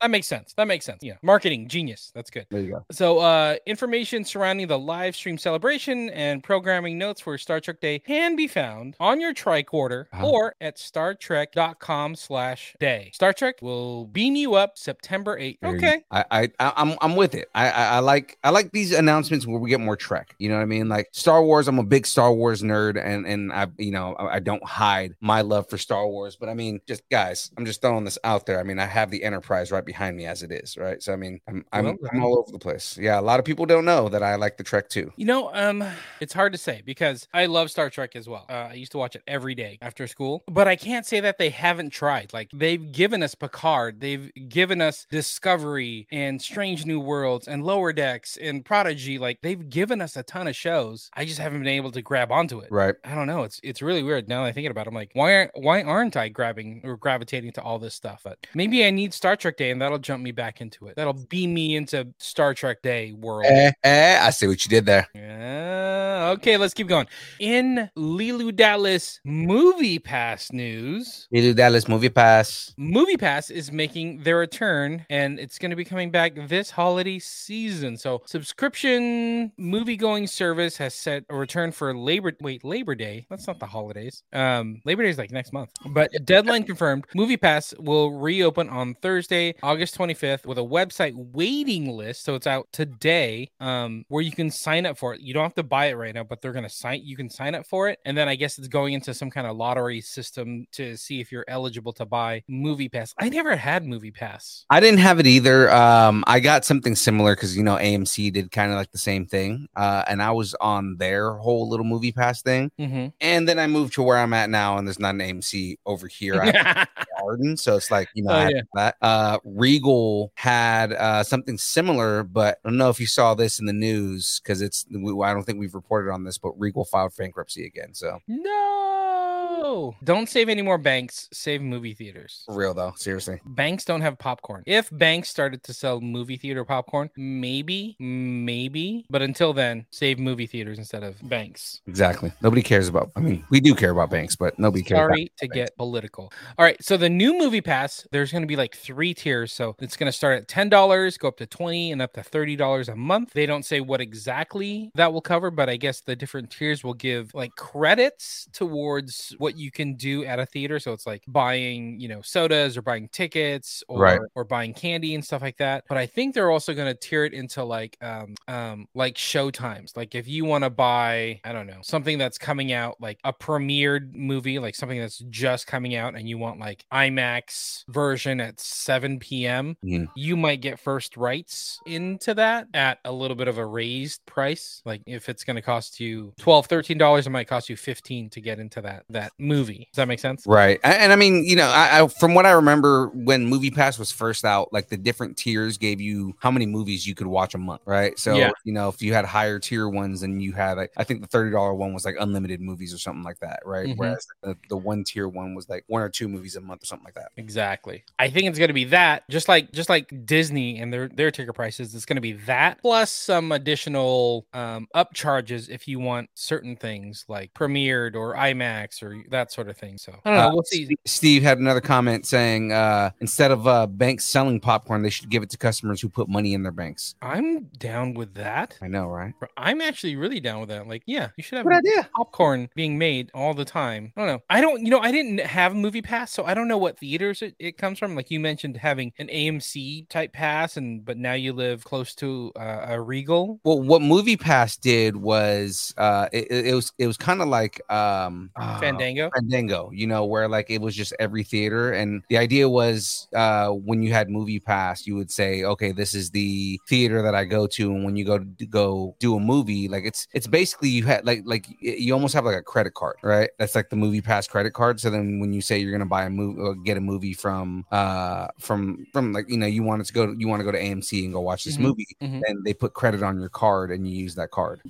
that makes sense. That makes sense. Yeah, marketing genius. That's good. There you go. So, uh, information surrounding the live stream celebration and programming notes for Star Trek Day can be found on your tricorder Uh-huh. or at startrek.com slash day. Star Trek will beam you up September 8th. Okay. I, I, I I'm, I'm with it. I, I, I like, I like these announcements where we get more Trek. You know what I mean? Like Star Wars. I'm a big Star Wars nerd, and and I, you know, I I don't hide my love for Star Wars, but I mean, just guys, I'm just throwing this out there. I mean, I have the Enterprise right behind me as it is, right? So I mean, I'm I'm, I'm all over the place. Yeah, a lot of people don't know that I like the Trek too. You know, um, it's hard to say because I love Star Trek as well. Uh, I used to watch it every day after school, but I can't say that they haven't tried. Like they've given us Picard, they've given us Discovery and Strange New Worlds and Lower Decks and Prodigy. Like they've given us a ton of shows. I just haven't been able to grab onto it. Right. I don't know. It's it's really weird now that I think about it. I'm like, why aren't why aren't I grabbing or gravitating to all this stuff? But maybe I need Star Trek Day and that'll jump me back into it. That'll beam me into Star Trek Day world. Eh, eh, I see what you did there. Yeah. Okay, let's keep going. In Leeloo Dallas movie pass news, do Dallas Movie Pass. Movie Pass is making their return and it's going to be coming back this holiday season. So, subscription movie going service has set a return for Labor wait, Labor Day. That's not the holidays. Um Labor Day is like next month. But deadline confirmed. Movie Pass will reopen on Thursday, August 25th with a website waiting list. So it's out today um where you can sign up for it. You don't have to buy it right now, but they're going to sign you can sign up for it and then I guess it's going into some kind of lottery system to see if you're eligible to buy Movie Pass. I never had Movie Pass. I didn't have it either. Um, I got something similar because you know AMC did kind of like the same thing, uh, and I was on their whole little movie pass thing. Mhm. And then I moved to where I'm at now, and there's not an AMC over here. I have a garden, so it's like you know Oh, yeah. that. Uh, Regal had uh, something similar, but I don't know if you saw this in the news because it's. we- I don't think we've reported on this, but Regal filed bankruptcy again. So No. Don't save any more banks. Save movie theaters. for real though, seriously. Banks don't have popcorn. If banks started to sell movie theater popcorn, maybe, maybe. But until then, save movie theaters instead of banks. Exactly. Nobody cares about. I mean, we do care about banks, but nobody cares. Sorry to get political. All right. So the new movie pass, there's going to be like three tiers. So it's going to start at $10, go up to 20 and up to $30 a month. They don't say what exactly that will cover, but I guess the different tiers will give like credits towards what you can do at a theater. So it's like buying, you know, sodas or buying tickets or Right. or buying candy and stuff like that. But I think they're also going to tier it into like um um like show Like if you want to buy, I don't know, something that's coming out like a premiered movie, like something that's just coming out and you want like IMAX version at 7 p.m., Mhm. you might get first rights into that at a little bit of a raised price. Like if it's going to cost you 12 $13, it might cost you 15 to get into that that movie. Does that make sense? Right. And, I mean, you know, I, I from what I remember when Movie Pass was first out, like the different tiers gave you how many movies you could watch a month, right? So, Yeah. you know, if you had higher tier ones and you had like I think the $30 one was like unlimited movies or something like that, right? Mhm. Whereas the, the one tier one was like one or two movies a month or something like that. Exactly. I think it's going to be that, just like just like Disney and their their ticker prices. It's going to be that plus some additional um, upcharges if you want certain things like premiered or IMAX or that sort of thing. So I don't know. Uh, we'll see. Steve- Steve had another comment saying uh, instead of uh, banks selling popcorn, they should give it to customers who put money in their banks. I'm down with that. I know, right? I'm actually really down with that. Like, yeah, you should have Good idea. popcorn being made all the time. I don't know. I don't, you know, I didn't have a movie pass, so I don't know what theaters it, it comes from. Like you mentioned having an AMC type pass, and but now you live close to uh, a Regal. Well, what Movie Pass did was uh, it, it it was it was kind of like um, uh, Fandango. Fandango, you know, where like it was just every theater, and the idea was uh, when you had Movie Pass, you would say, okay, this is the theater that I go to, and when you go to go do a movie, like it's it's basically you had like like you almost have like a credit card, right? That's like the Movie Pass credit card. So then when you say you're gonna buy a movie or get a movie from uh from from like you know you wanted to go you want to go to AMC and go watch this Mhm, movie, mhm. and they put credit on your card and you use that card.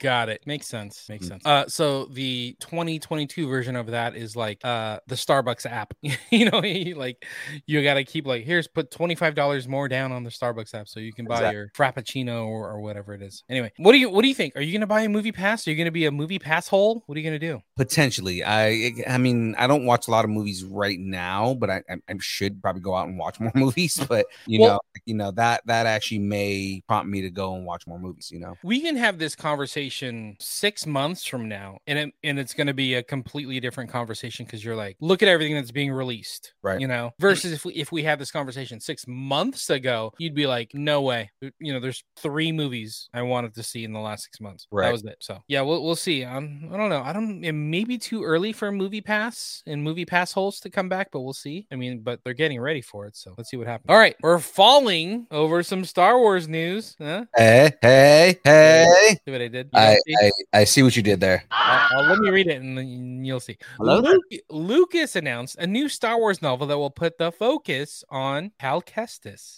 Got it. Makes sense. Mm. Makes sense. Uh, so the 2022 version of that is like uh the Starbucks app. you know, like you got to keep like here's put twenty five dollars more down on the Starbucks app so you can buy Exactly. your frappuccino or, or whatever it is. Anyway, what do you what do you think? Are you gonna buy a movie pass? Are you gonna be a movie pass hole? What are you gonna do? Potentially, I I mean I don't watch a lot of movies right now, but I I, I should probably go out and watch more movies. But you Well- know, you know that that actually may prompt me to go and watch more movies. You know, We can have this conversation conversation six months from now, and it, and it's going to be a completely different conversation because you're like, look at everything that's being released, Right. You know, versus if we if we had this conversation six months ago, you'd be like, no way. You know, there's three movies I wanted to see in the last six months. Right. That was it. So yeah, we'll we'll see. Um, I don't know. I don't. It may be too early for Movie Pass and Movie Pass holes to come back, but we'll see. I mean, but they're getting ready for it, so let's see what happens. All right, we're falling over some Star Wars news. Huh? Hey, hey, hey! See what I did? You I, see? I I see what you did there. I'll, I'll- let me read it and then you'll see. Luke- Lucas announced a new Star Wars novel that will put the focus on Cal Kestis.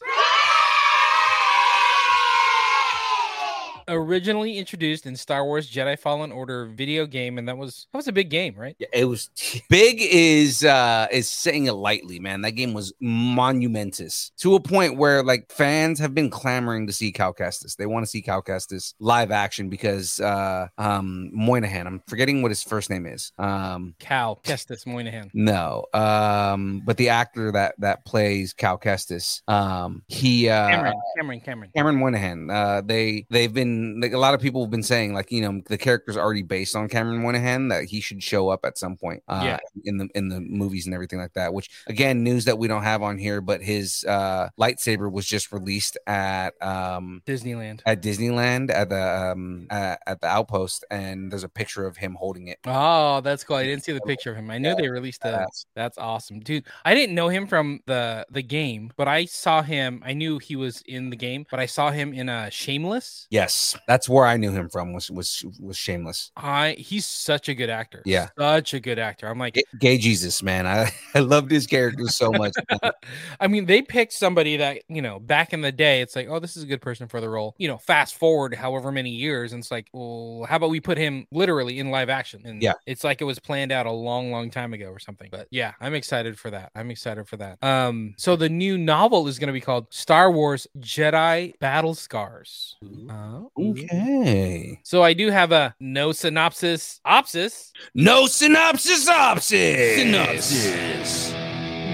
Originally introduced in Star Wars Jedi Fallen Order video game, and that was that was a big game, right? Yeah, It was big is uh is saying it lightly, man. That game was monumentous to a point where like fans have been clamoring to see Cal Kestis. They want to see Cal Kestis live action because uh um Monaghan, I'm forgetting what his first name is. Um Cal Kestis Monaghan. no. Um but the actor that that plays Cal Kestis, um he uh Cameron, Cameron, Cameron. Cameron Monaghan. Uh, they they've been like a lot of people have been saying like you know the character's already based on Cameron Monaghan that he should show up at some point. Uh, Yeah. in the in the movies and everything like that. Which again, news that we don't have on here, but his uh lightsaber was just released at um Disneyland. at Disneyland at the um at, at the outpost, and there's a picture of him holding it. Oh, that's cool. I didn't see the picture of him. I knew they released that. badass. That's awesome, dude. I didn't know him from the the game, but I saw him. I knew he was in the game, but I saw him in a Shameless. Yes, that's where I knew him from. Was was was Shameless. I he's such a good actor. Yeah. such a good actor. I'm like, Gay, gay Jesus, man. I I loved his character so much. I mean, they picked somebody that you know back in the day. It's like, oh, this is a good person for the role. You know, fast forward however many years, and it's like, well, how about we put him literally in live action? And Yeah. it's like it was planned out a long, long time ago or something. But yeah, I'm excited for that. I'm excited for that. Um, so the new novel is going to be called Star Wars Jedi Battle Scars. Oh. Mm-hmm. Okay. So I do have a no synopsis opsis. No synopsis opsis. Synopsis.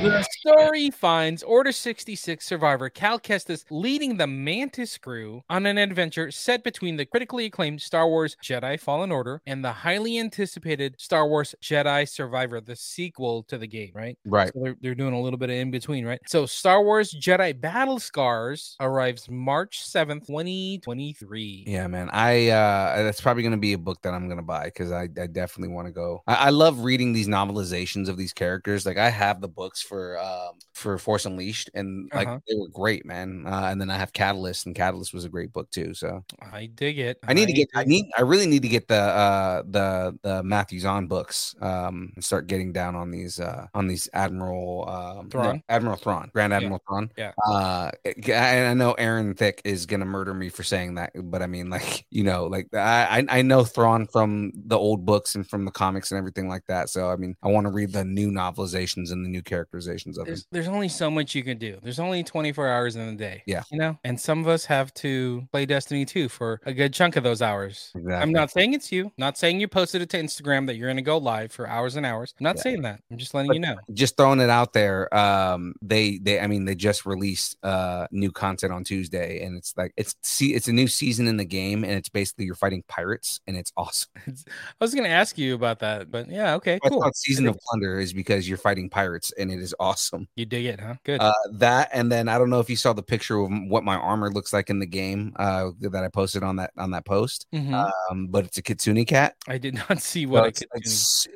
The story finds Order 66 survivor Cal Kestis leading the Mantis crew on an adventure set between the critically acclaimed Star Wars Jedi Fallen Order and the highly anticipated Star Wars Jedi Survivor, the sequel to the game, right? Right. So they're, they're doing a little bit of in between, right? So Star Wars Jedi Battle Scars arrives March 7th, 2023. Yeah, man. I uh that's probably gonna be a book that I'm gonna buy because I, I definitely want to go. I, I love reading these novelizations of these characters. Like I have the books for um for Force Unleashed and like Uh-huh. they were great, man. Uh, and then I have Catalyst, and Catalyst was a great book too. So I dig it. I need to get I need I really need to get the uh the the Matthews on books um and start getting down on these uh on these Admiral um no, Admiral Thrawn Grand Yeah. Admiral Thrawn Yeah. uh I, I know Aaron Thick is gonna murder me for saying that but I mean like you know like I I I know Thrawn from the old books and from the comics and everything like that so I mean I want to read the new novelizations and the new characterizations of him there's, there's only so much you can do. There's only 24 hours in a day. Yeah. You know, and some of us have to play Destiny 2 for a good chunk of those hours. I'm not saying it's you, not saying you posted it to Instagram that you're going to go live for hours and hours. I'm not Yeah. saying that. I'm just letting But- you know. just throwing it out there um they they i mean they just released uh new content on tuesday and it's like it's see it's a new season in the game and it's basically you're fighting pirates and it's awesome I was going to ask you about that, but yeah, okay, I cool. thought season of plunder is because you're fighting pirates and it is awesome You dig it, huh? Good. uh that and then i don't know if you saw the picture of what my armor looks like in the game uh that i posted on that on that post Mhm. um but it's a kitsune cat I did not see what I it's, like,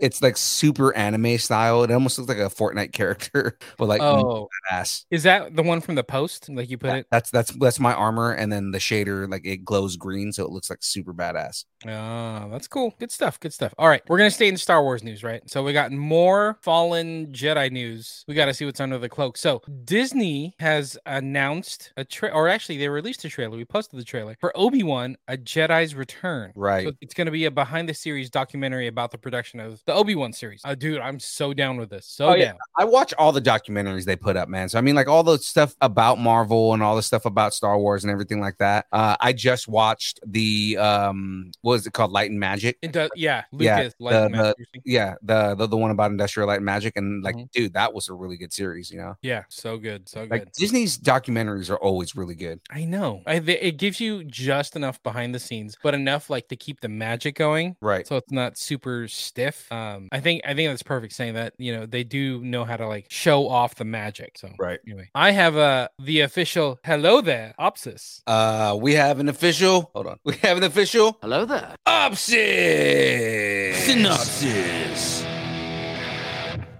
it's like super anime style it almost looks like a fortnite character but like Oh, ass is that the one from the post? Like you put Yeah, it? That's that's that's my armor, and then the shader like it glows green, so it looks like super badass. Oh, that's cool. Good stuff. Good stuff. All right. We're going to stay in Star Wars news, right? So we got more Fallen Jedi news. We got to see what's under the cloak. So Disney has announced a tra- or actually they released a trailer. We posted the trailer for Obi-Wan, A Jedi's Return. Right. So it's going to be a behind the series documentary about the production of the Obi-Wan series. Uh, dude, I'm so down with this. So Oh, yeah. down. I watch all the documentaries they put up, man. So I mean, like all the stuff about Marvel and all the stuff about Star Wars and everything like that. Uh, I just watched the um, what was it called Light and Magic? It does, yeah. Yeah, Lucas, Light the- and the- Yeah, the, the the one about Industrial Light and Magic, and like, Mhm. dude, that was a really good series. You know, yeah, so good, so good. like Disney's documentaries are always really good. I know. I, they, it gives you just enough behind the scenes, but enough like to keep the magic going. Right. So it's not super stiff. Um, I think I think that's perfect saying that. You know, they do know how to like show off the magic. So Right. anyway, I have uh the official hello there, Opsis. Uh, we have an official. Hold on. We have an official. Hello there. Opsis. Synopsis.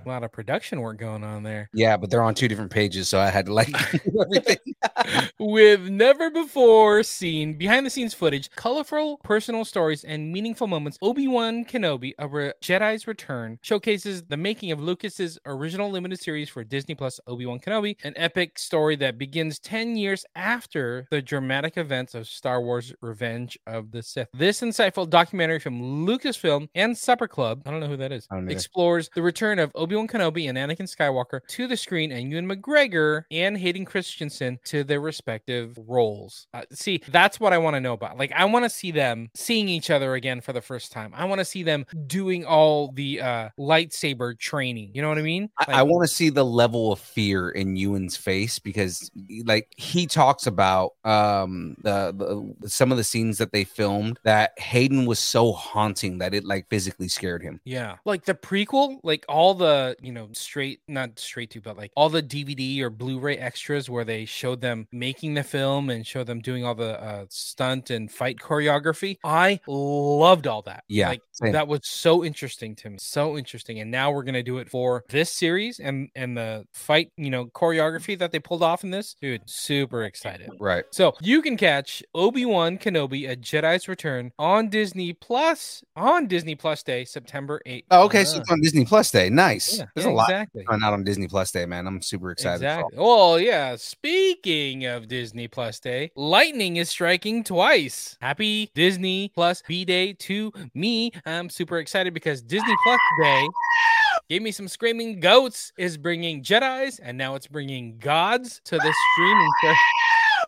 A lot of production work going on there. Yeah, but they're on two different pages, so I had to like everything. With never before seen behind the scenes footage, colorful personal stories, and meaningful moments, Obi Wan Kenobi, a Re- Jedi's Return, showcases the making of Lucas's original limited series for Disney Plus Obi Wan Kenobi, an epic story that begins 10 years after the dramatic events of Star Wars Revenge of the Sith. This insightful documentary from Lucasfilm and Supper Club, I don't know who that is, I don't either. explores the return of Obi Wan Kenobi and Anakin Skywalker to the screen, and Ewan McGregor and Hayden Christensen to their respective roles. Uh, see, that's what I want to know about. Like, I want to see them seeing each other again for the first time. I want to see them doing all the uh, lightsaber training. You know what I mean? I, I want to see the level of fear in Ewan's face because, like, he talks about um the, the some of the scenes that they filmed that Hayden was so haunting that it like physically scared him. Yeah. Like the prequel, like all the, you know, straight, not straight to, but like all the DVD or Blu ray extras where they showed them making the film and showed them doing all the uh, stunt and fight choreography. I loved all that. Yeah, Like same. that was so interesting to me. So interesting. And now we're to do it for this series and, and the fight, you know, choreography that they pulled off in this. Dude, super excited. Right. So you can catch Obi Wan Kenobi: A Jedi's Return on Disney Plus on Disney Plus Day, September 8th. Oh, okay. So it's on Disney Plus Day. Nice. Yeah, There's yeah, a lot exactly. going out on Disney Plus Day, man. I'm super excited. for Exactly. Well, yeah. Speaking of Disney Plus Day, lightning is striking twice. Happy Disney Plus B Day to me. I'm super excited because Disney Plus Day gave me some screaming goats. Is bringing Jedi's and now it's bringing gods to the streaming.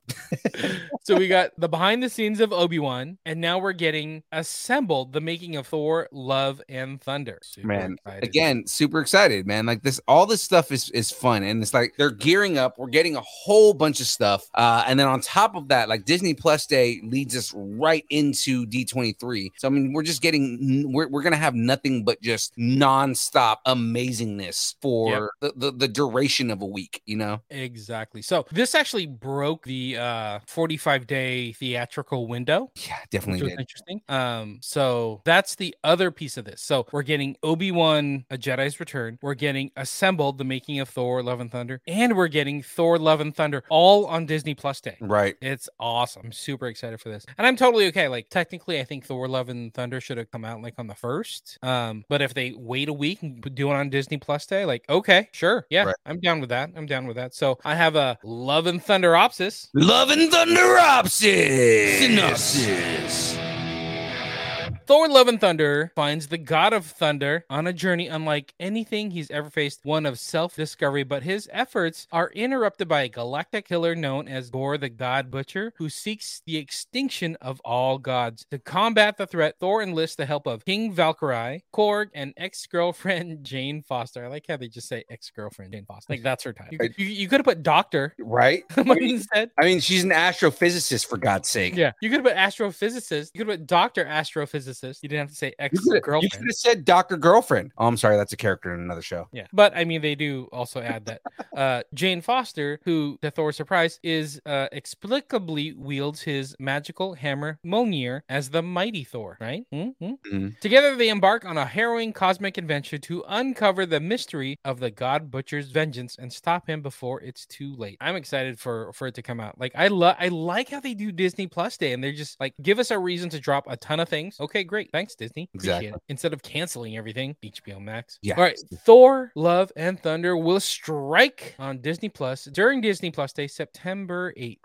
so we got the behind the scenes of Obi-Wan and now we're getting assembled the making of Thor Love and Thunder. Super man excited. again super excited man like this all this stuff is is fun and it's like they're gearing up we're getting a whole bunch of stuff uh and then on top of that like disney plus day leads us right into d23 so i mean we're just getting we're, we're gonna have nothing but just non-stop amazingness for the, the the duration of a week you know Exactly. So this actually broke the uh 45 day theatrical window. yeah definitely interesting. Um, so that's the other piece of this. So we're getting Obi Wan, A Jedi's Return. We're getting Assembled, the making of Thor: Love and Thunder, and we're getting Thor: Love and Thunder all on Disney Plus Day. right It's awesome. I'm super excited for this. And I'm totally okay. Like technically I think Thor Love and Thunder should have come out like on the first. Um, but if they wait a week and do it on Disney Plus Day, like okay, sure. Yeah, Right. I'm down with that. I'm down with that. So I have a Love and Thunder Opsis. Love and Thunder Opsis. Synopsis. Thor Love and Thunder finds the god of thunder on a journey unlike anything he's ever faced, one of self discovery, but his efforts are interrupted by a galactic killer known as Gorr the God Butcher, who seeks the extinction of all gods. To combat the threat, Thor enlists the help of King Valkyrie, Korg, and ex girlfriend Jane Foster. I like how they just say ex girlfriend Jane Foster. Like that's her title. You, you, you could have put Doctor right instead. i mean she's an astrophysicist for god's sake Yeah, you could have put astrophysicist. You could have put Doctor Astrophysicist. You didn't have to say ex girlfriend. you could have said dr girlfriend oh i'm sorry that's a character in another show Yeah, but I mean, they do also add that uh, Jane Foster, who to Thor's surprise is uh, explicably wields his magical hammer Mjolnir as the mighty Thor. Right? Mhm. Mhm. Together, they embark on a harrowing cosmic adventure to uncover the mystery of the God Butcher's vengeance and stop him before it's too late. I'm excited for for it to come out. Like I love, I like how they do Disney Plus Day, and they're just like give us a reason to drop a ton of things. Okay, great, thanks Disney. Exactly. it. Instead of canceling everything, HBO Max. Yeah. All right, Thor: Love and Thunder will strike on Disney Plus during Disney Plus Day, September 8th.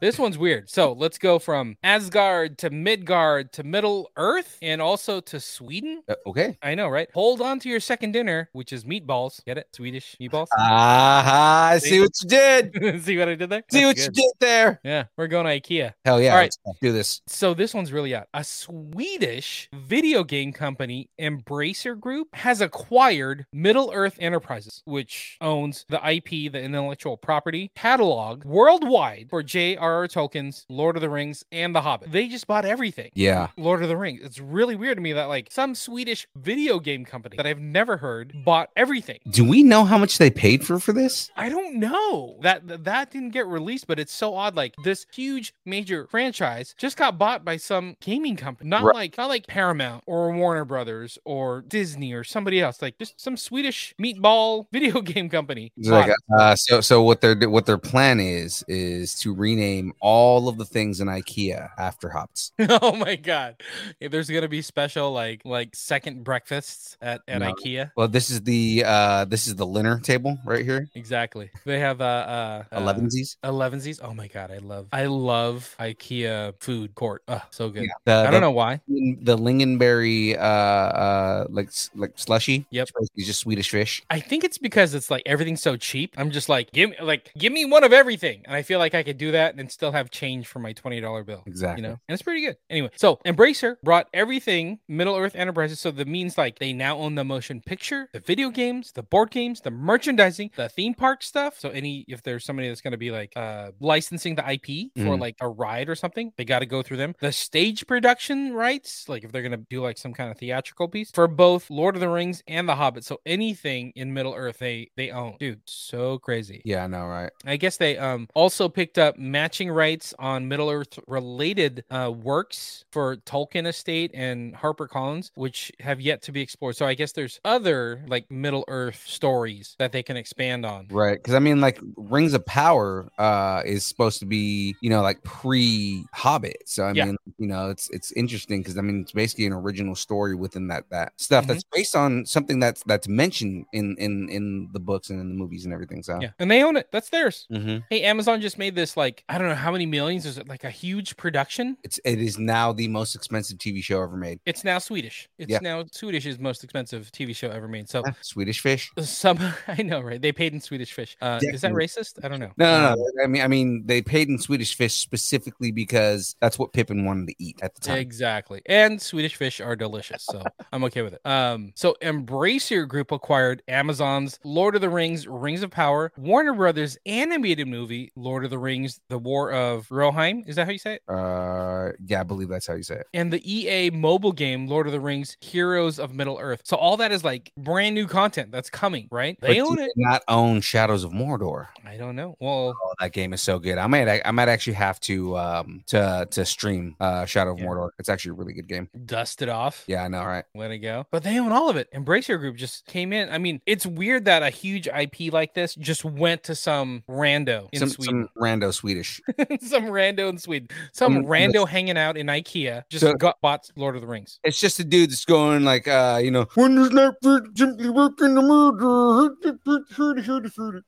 This one's weird. So let's go from Asgard to Midgard to Middle Earth and also to Sweden. Uh, okay. I know, right? Hold on to your second dinner, which is meatballs. Get it? Swedish meatballs. Ah, I see what you did. See what I did there? See what That's you did there. Yeah, we're going to IKEA. Hell yeah. All right. let's do this. So this one's really. A Swedish video game company, Embracer Group, has acquired Middle Earth Enterprises, which owns the IP, the intellectual property catalog worldwide for J.R.R. Tolkien's Lord of the Rings and The Hobbit. They just bought everything. Yeah. Lord of the Rings. It's really weird to me that like some Swedish video game company that I've never heard bought everything. Do we know how much they paid for for this? I don't know that that- that didn't get released, but it's so odd. Like this huge major franchise just got bought by some gaming company, not Right. like not like Paramount or Warner Brothers or Disney or somebody else. Like just some Swedish meatball video game company. Like, uh, so so what their what their plan is is to rename all of the things in IKEA after it. oh my god! Yeah, there's gonna be special like like second breakfasts at at No. IKEA. Well, this is the uh this is the dinner table right here. Exactly. They have uh uh uh, Elevensies. Elevensies. Oh my god, I love I love IKEA food court. So good. Yeah. The, I don't know why. The lingonberry, uh, uh, like like slushy. Yep. It's just Swedish fish. I think it's because it's like everything's so cheap. I'm just like, give me like give me one of everything. And I feel like I could do that and still have change for my $20 bill. Exactly. You know, and it's pretty good. Anyway, so Embracer brought everything Middle Earth Enterprises. So that means like they now own the motion picture, the video games, the board games, the merchandising, the theme park stuff. So any if there's somebody that's gonna be like uh licensing the IP for Mhm. like a ride or something, they got to go through them. The stage production rights, like if they're gonna do like some kind of theatrical piece for both Lord of the Rings and The Hobbit. So anything in Middle Earth, they they own. Dude, so crazy. Yeah, I know, right? I guess they um also picked up rights on Middle Earth related uh works for Tolkien Estate and HarperCollins, which have yet to be explored. So I guess there's other like Middle Earth stories that they can expand on. Right. Because I mean, like Rings of Power uh is supposed to be, you know, like pre Hobbit. So I Yeah. mean, you know, it's it's interesting because I mean it's basically an original story within that that stuff Mhm. that's based on something that's that's mentioned in in in the books and in the movies and everything. So Yeah, and they own it. That's theirs. Mhm. Hey, Amazon just made this like I don't know how many millions. Is it like a huge production? it's it is now the most expensive TV show ever made. It's now Swedish. It's Yeah. now Swedish's most expensive TV show ever made. So Swedish fish. some I know, right? They paid in Swedish fish. Uh, is that racist? I don't know. No, no, Um, no. I mean, I mean, they paid in Swedish fish specifically because that's what Pippin wanted to eat at the time. Exactly. And Swedish fish are delicious. So I'm okay with it. Um, so Embracer Group acquired Amazon's Lord of the Rings, Rings of Power, Warner Brothers animated movie, Lord of the Rings, The War of Rohirrim. Is that how you say it? Uh, yeah, I believe that's how you say it. And the EA mobile game, Lord of the Rings, Heroes of Middle Earth. So all that is like brand new content that's coming, right? They do own it. Not own Shadows of Mordor. I don't know. Well, Oh, that game is so good. I might, I might actually have to, um, to to stream uh Shadow of Yeah. Mordor. It's actually a really good game. dust it off. Yeah, I know, right? Let it go. But they own all of it. Embracer Group just came in. I mean, it's weird that a huge IP like this just went to some rando in Some, Sweden. some rando Swedish. Some, rando in Sweden. Some Um, rando hanging out in IKEA just So- got bought Lord of the Rings. It's just a dude that's going like, uh, you know, when does not simply work in the murder.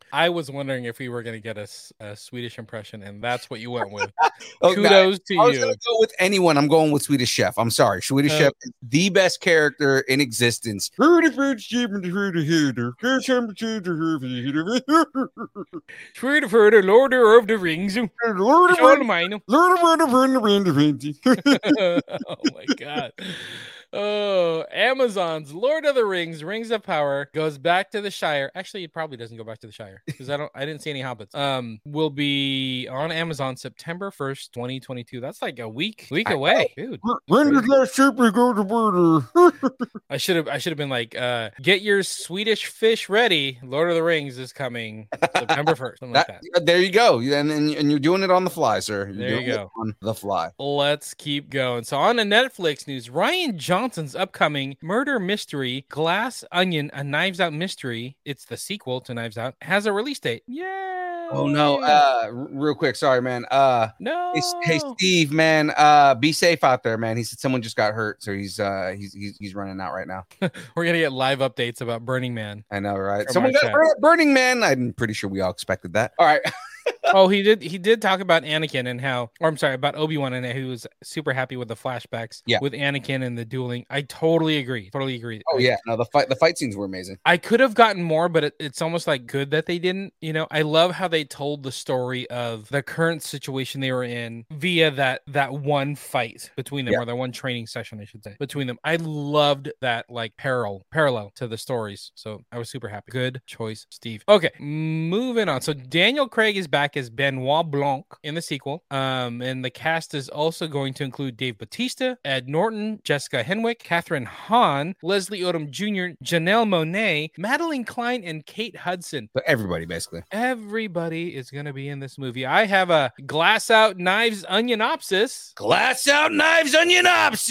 I was wondering if we were going to get a Swedish impression, and that's what you went with. Oh, Kudos to I was you. gonna go with anyone. I'm going with Swedish Chef. I'm sorry, Swedish Uh, Chef is the best character in existence. The Lord of the Rings. It's all mine. oh my god. Oh, Amazon's Lord of the Rings, Rings of Power goes back to the Shire. Actually, it probably doesn't go back to the Shire because I don't I didn't see any hobbits. Um, will be on Amazon September 1st, 2022. That's like a week week I away. Dude. When does that super go to murder? I should have I should have been like, uh, get your Swedish fish ready. Lord of the Rings is coming September 1st. Something like there you go. And, and and you're doing it on the fly, sir. You're There you go. on the fly. Let's keep going. So, on the Netflix news, Rian Johnson's upcoming murder mystery, Glass Onion, a Knives Out mystery, it's the sequel to Knives Out, has a release date. Yeah. Oh no. Uh, real quick, sorry, man. Uh, no. hey, hey, Steve, man. Uh, be safe out there, man. He said someone just got hurt, so he's uh he's he's, he's running out right now. We're going to get live updates about Burning Man. I know, right? Someone got hurt at Burning Man. I'm pretty sure we all expected that. All right. oh, he did. He did talk about Anakin and how, or I'm sorry, about Obi Wan and he was super happy with the flashbacks. Yeah. with Anakin and the dueling. I totally agree. Totally agree. Oh yeah, no, the fight the fight scenes were amazing. I could have gotten more, but it, it's almost like good that they didn't. You know, I love how they told the story of the current situation they were in via that that one fight between them, Yeah. or that one training session, I should say, between them. I loved that like parallel parallel to the stories, so I was super happy. Good choice, Steve. Okay, moving on. So Daniel Craig is back as Benoit Blanc in the sequel, um, and the cast is also going to include Dave Batista, Ed Norton, Jessica Henwick, Kathryn Hahn, Leslie Odom Jr., Janelle Monáe, Madelyn Cline, and Kate Hudson. But everybody basically. Everybody is going to be in this movie. I have a glass out knives onionopsis. Glass out knives onionopsis.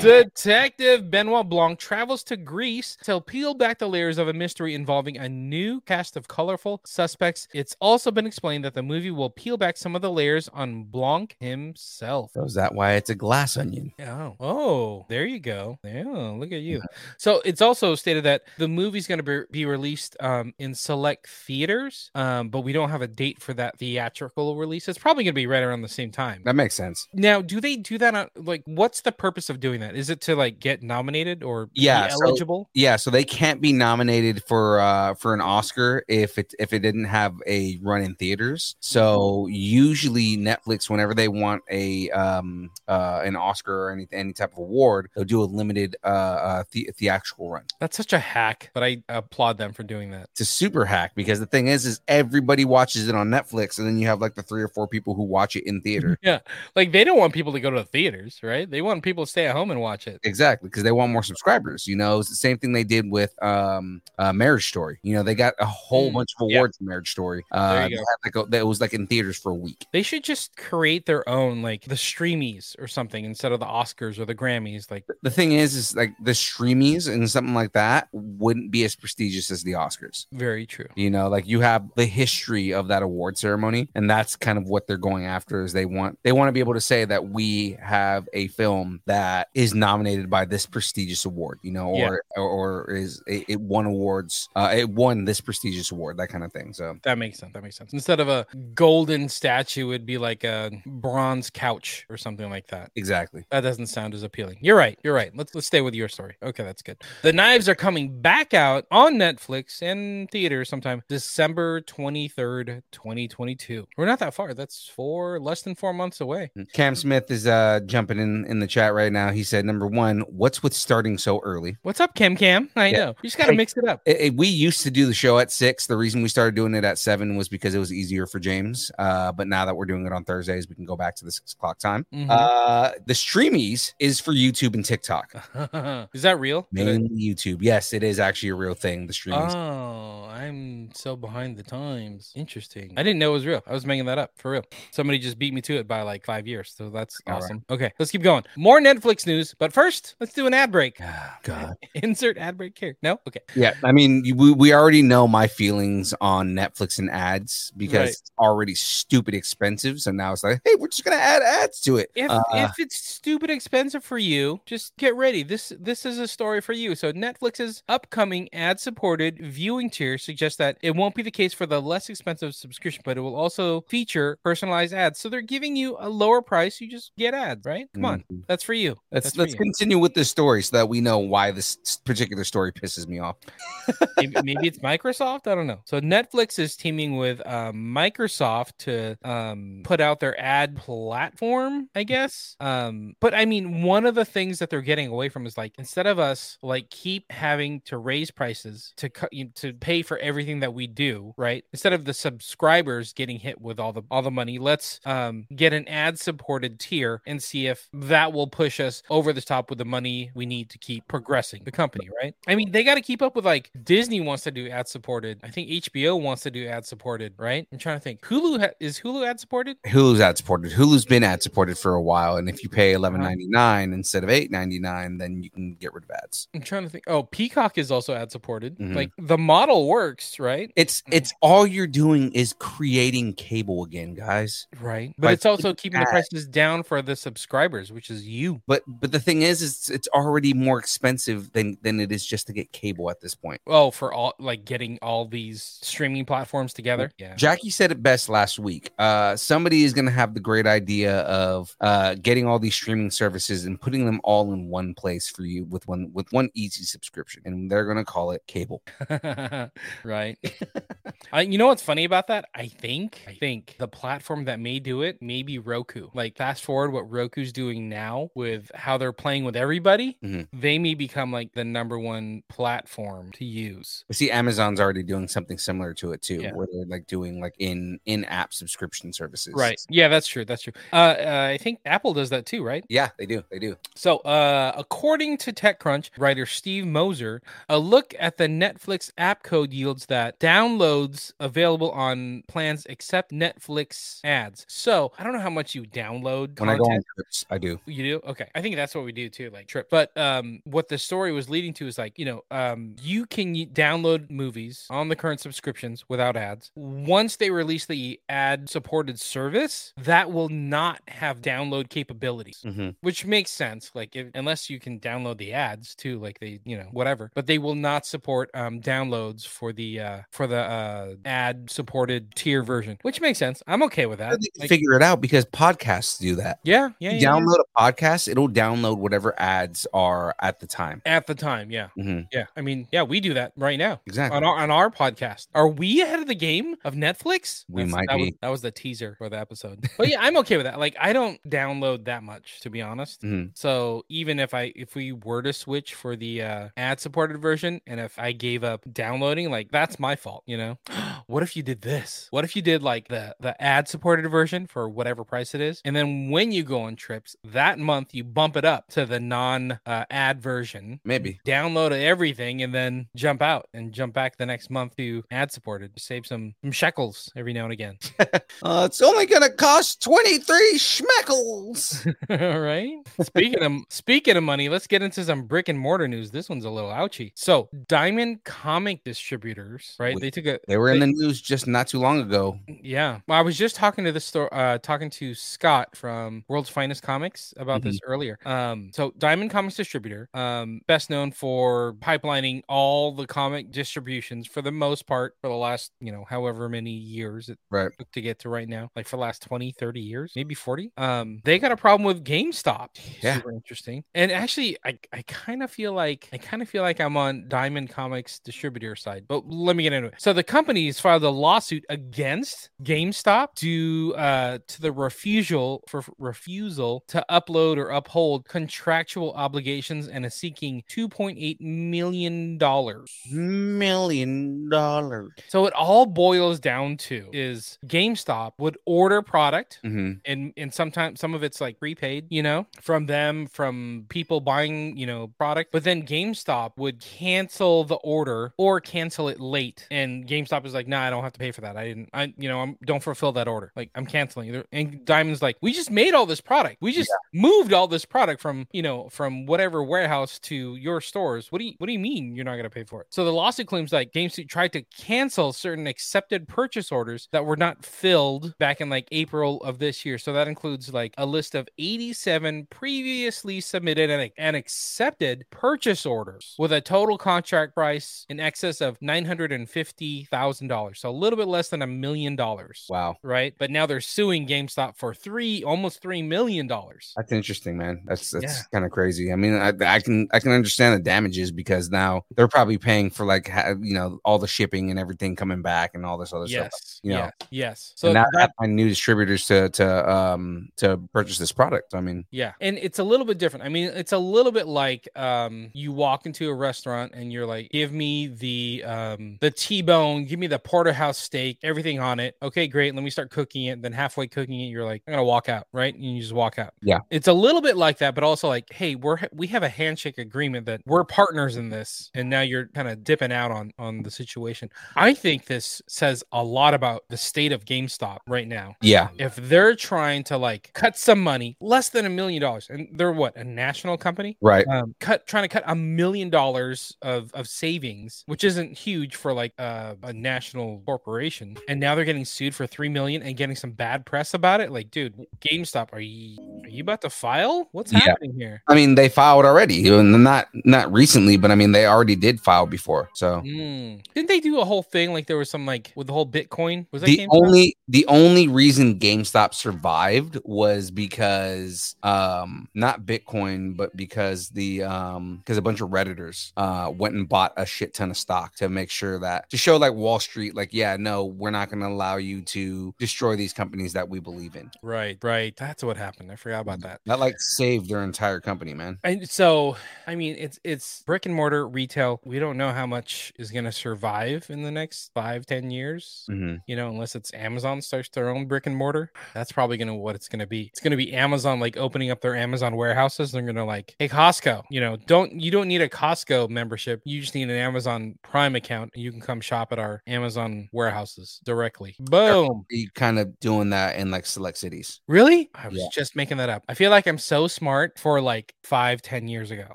Detective Benoit Blanc travels to Greece to peel back the layers of a mystery involving a new cast of colorful suspects. It's also been explained that the movie will peel back some of the layers on Blanc himself. So is that why it's a glass onion? Oh, oh, there you go. Yeah, look at you. So it's also stated that the movie's going to be, be released um, in select theaters, um, but we don't have a date for that theatrical release. It's probably going to be right around the same time. That makes sense. Now, do they do that? On, like, what's the purpose of doing that? Is it to like get nominated or Yeah, so- eligible? Yeah, so they can't be nominated for uh for an Oscar if it if it didn't have a run in theaters. So usually Netflix, whenever they want a um uh an Oscar or any any type of award, they'll do a limited uh, uh the- theatrical run. That's such a hack, but I applaud them for doing that. It's a super hack because the thing is, is everybody watches it on Netflix, and then you have like the three or four people who watch it in theater. Yeah, like they don't want people to go to the theaters, right? They want people to stay at home and watch it. Exactly, because they want more subscribers. You know, it's the same thing they did with um uh, Marriage Story. You know, they got a whole Mm, bunch of yeah. awards in Marriage Story. Uh, There you go. like a, that was like in theaters for a week. They should just create their own, like the streamies or something, instead of the Oscars or the Grammys. Like, The thing is, is like the streamies and something like that wouldn't be as prestigious as the Oscars. very true. You know, like you have the history of that award ceremony, and that's kind of what they're going after. Is they want they want to be able to say that we have a film that is nominated by this prestigious award, you know, Yeah. or or, or is it, it won awards, uh, it won this prestigious award, that kind of thing. So That makes sense. That makes sense. Instead of a golden statue, it'd be like a bronze couch or something like that. exactly. That doesn't sound as appealing. You're right. You're right. Let's let's stay with your story. Okay, that's good. The Knives are coming back out on Netflix and theaters sometime December 23rd, 2022. We're not that far. That's four less than four months away. Cam Smith is uh jumping in in the chat right now. He said, number one, what's with starting so early? What's up, Cam Cam? I Yeah. know. You just gotta Hey, mix it up. It- it- we used to do the show at six. The reason we started doing it at seven was because it was easier for Jamez. Uh, but now that we're doing it on Thursdays, we can go back to the six o'clock time. Mhm. Uh, the streamies is for YouTube and TikTok. Is that real? Mainly YouTube. Yes, it is actually a real thing. The streamies. Oh, I'm so behind the times. Interesting. I didn't know it was real. I was making that up for real. Somebody just beat me to it by like five years. So that's All right. awesome. Okay, let's keep going. More Netflix news. But first, let's do an ad break. Ah, God. Insert ad break here. No? Okay. Yeah, I mean, we, we already know my feelings on Netflix and ads because Right. it's already stupid expensive. So now it's like, hey, we're just gonna add ads to it. If Uh, if it's stupid expensive for you, just get ready. This this is a story for you. So Netflix's upcoming ad-supported viewing tier suggests that it won't be the case for the less expensive subscription, but it will also feature personalized ads. So they're giving you a lower price. You just get ads, right? Come on, Mhm. that's for you. That's for let's continue with this story so that we know why this particular story pisses me off. maybe, maybe it's Microsoft. I don't know. So Netflix is teaming with um, Microsoft to um, put out their ad platform, I guess. Um, but I mean, one of the things that they're getting away from is like instead of us like keep having to raise prices to cut you to pay for everything that we do, right? Instead of the subscribers getting hit with all the all the money, let's um, get an ad supported tier and see if that will push us over the top with the money we need to keep progressing the company, right? I mean, they got to keep up with like Disney wants to do ad supported. I think HBO wants to do ad supported, right? I'm trying to think. Hulu ha- is Hulu ad supported? Hulu's ad supported. Hulu's been ad supported for a while, and if you pay Uh-huh. eleven ninety nine instead of eight ninety nine, then you can get rid of ads. I'm trying to think. Oh, Peacock is also ad supported. Mhm. Like the model works, right? It's Mm. it's all you're doing is creating cable again, guys. Right. But By it's also keeping the prices down for the subscribers, which is you. But but But the thing is, is it's already more expensive than than it is just to get cable at this point. Oh, for all like getting all these streaming platforms together. Yeah. Jackie said it best last week. Uh, somebody is going to have the great idea of uh, getting all these streaming services and putting them all in one place for you with one with one easy subscription, and they're going to call it cable. right. I, you know what's funny about that? I think I think the platform that may do it may be Roku. Like fast forward what Roku's doing now with how they're playing with everybody, Mhm. they may become like the number one platform to use. I see Amazon's already doing something similar to it too, Yeah. where they're like doing like in in app subscription services. Right. Yeah, that's true. That's true. Uh, uh, I think Apple does that too, right? Yeah, they do. They do. So, uh, according to TechCrunch writer Steve Moser, a look at the Netflix app code yields that downloads available on plans accept Netflix ads. So, I don't know how much you download When I go on trips, I do. You do? Okay. I think that's what we do too, like trip. But um what the story was leading to is like, you know, um you can download movies on the current subscriptions without ads. Once they release the ad supported service, that will not have download capabilities. Mhm. Which makes sense. Like if, unless you can download the ads too, like they, you know, whatever. But they will not support um downloads for the uh for the uh ad supported tier version, which makes sense. I'm okay with that. Like, figure it out because podcasts do that. yeah, yeah, You yeah, yeah. download a podcast, it'll download whatever ads are at the time. at the time, yeah. Mhm. Yeah, I mean, yeah, we do that right now Exactly. on our on our podcast. Are we ahead of the game of Netflix? We That's- might that Was, be. that was the teaser for the episode. But yeah, I'm okay with that. Like, I don't download that much, to be honest. Mhm. So even if I if we were to switch for the uh, ad supported version, and if I gave up downloading, like that's my fault. You know, what if you did this? What if you did like the the ad supported version for whatever price it is, and then when you go on trips that month, you bump it up to the non uh, ad version Maybe. download everything and then jump out and jump back the next month to ad supported. To save some, some shekels every now and again. Uh, it's only gonna cost 23 schmeckles. right? Speaking of speaking of money, let's get into some brick and mortar news. This one's a little ouchy. So Diamond Comic Distributors, right? We- They took a They were in they- the news just not too long ago. Yeah. Well, I was just talking to the store, uh, talking to Scott from World's Finest Comics about this earlier. Um, so Diamond Comics Distributor, um, best known for pipelining all the comic distributions for the most part for the last, you know, however many years it Right. took to get to right now, like for the last 20, 30 years, maybe 40. Um, they got a problem with GameStop. Yeah. Super interesting. And actually, I, I kind of feel like I kind of feel like I'm on Diamond Comics distributor side, but let me get into it. So the companies filed a lawsuit against GameStop due uh, to the refusal for refusal to upload or uphold contractual obligations and is seeking 2.8 million dollars. Million dollars. So it all boils down to is GameStop would order product hmm and and sometimes some of it's like prepaid, you know, from them, from people buying, you know, product. But then GameStop would cancel the order or cancel it late, and GameStop is like, "Nah, I don't have to pay for that. I didn't, I, you know, I'm don't fulfill that order. Like, I'm canceling." And Diamond's like, "We just made all this product. We just moved all this product from, you know, from whatever warehouse to your stores. What do you, what do you mean you're not going to pay for it?" So the lawsuit claims like GameStop tried to cancel certain accepted purchase orders that were not filled back in like April of this year. So that includes like a list of 87 previously submitted and, and accepted purchase orders with a total contract price in excess of $950,000. So a little bit less than a million dollars. Wow. Right. But now they're suing GameStop for three, almost $3 million. That's interesting, man. That's that's Yeah. kind of crazy. I mean, I, I can I can understand the damages because now they're probably paying for like you know all the shipping and everything coming back and all this other stuff. Yes. you know. yes. Yes. So So now I that, have to new distributors to to um to purchase this product. I mean, Yeah, and it's a little bit different. I mean, it's a little bit like um you walk into a restaurant and you're like, "Give me the um the T-bone, give me the porterhouse steak, everything on it." Okay, great. Let me start cooking it. Then halfway cooking it, you're like, "I'm going to walk out," right? And you just walk out. Yeah. It's a little bit like that, but also like, "Hey, we're we have a handshake agreement that we're partners in this." And now you're kind of dipping out on on the situation. I think this says a lot about the state of GameStop right now yeah, if they're trying to like cut some money less than a million dollars and they're what a national company right. um, cut trying to cut a million dollars of of savings which isn't huge for like uh, a national corporation and now they're getting sued for three million and getting some bad press about it like dude gamestop are you are you about to file what's Yeah. here? I mean, they filed already, and not not recently, but I mean, they already did file before. So Mm. Didn't they do a whole thing like there was some like with the whole Bitcoin? Was that the GameStop? only the only reason GameStop survived was because um not Bitcoin, but because the um because a bunch of redditors uh went and bought a shit ton of stock to make sure that to show like Wall Street, like yeah, no, we're not going to allow you to destroy these companies that we believe in. right, right. That's what happened. I forgot about that. That like saved their entire company, man. And so, I mean, it's it's brick and mortar retail. We don't know how much is going to survive in the next five, ten years. Mm-hmm. You know, unless it's Amazon starts their own brick and mortar, that's probably going to what it's going to be. It's going to be Amazon like opening up their Amazon warehouses. They're going to like, hey Costco, you know, don't you don't need a Costco membership. You just need an Amazon Prime account, and you can come shop at our Amazon warehouses directly. Boom. You kind of doing that in like select cities. Really? I was Yeah. just making that up. I feel like I'm so smart for like five, ten years ago.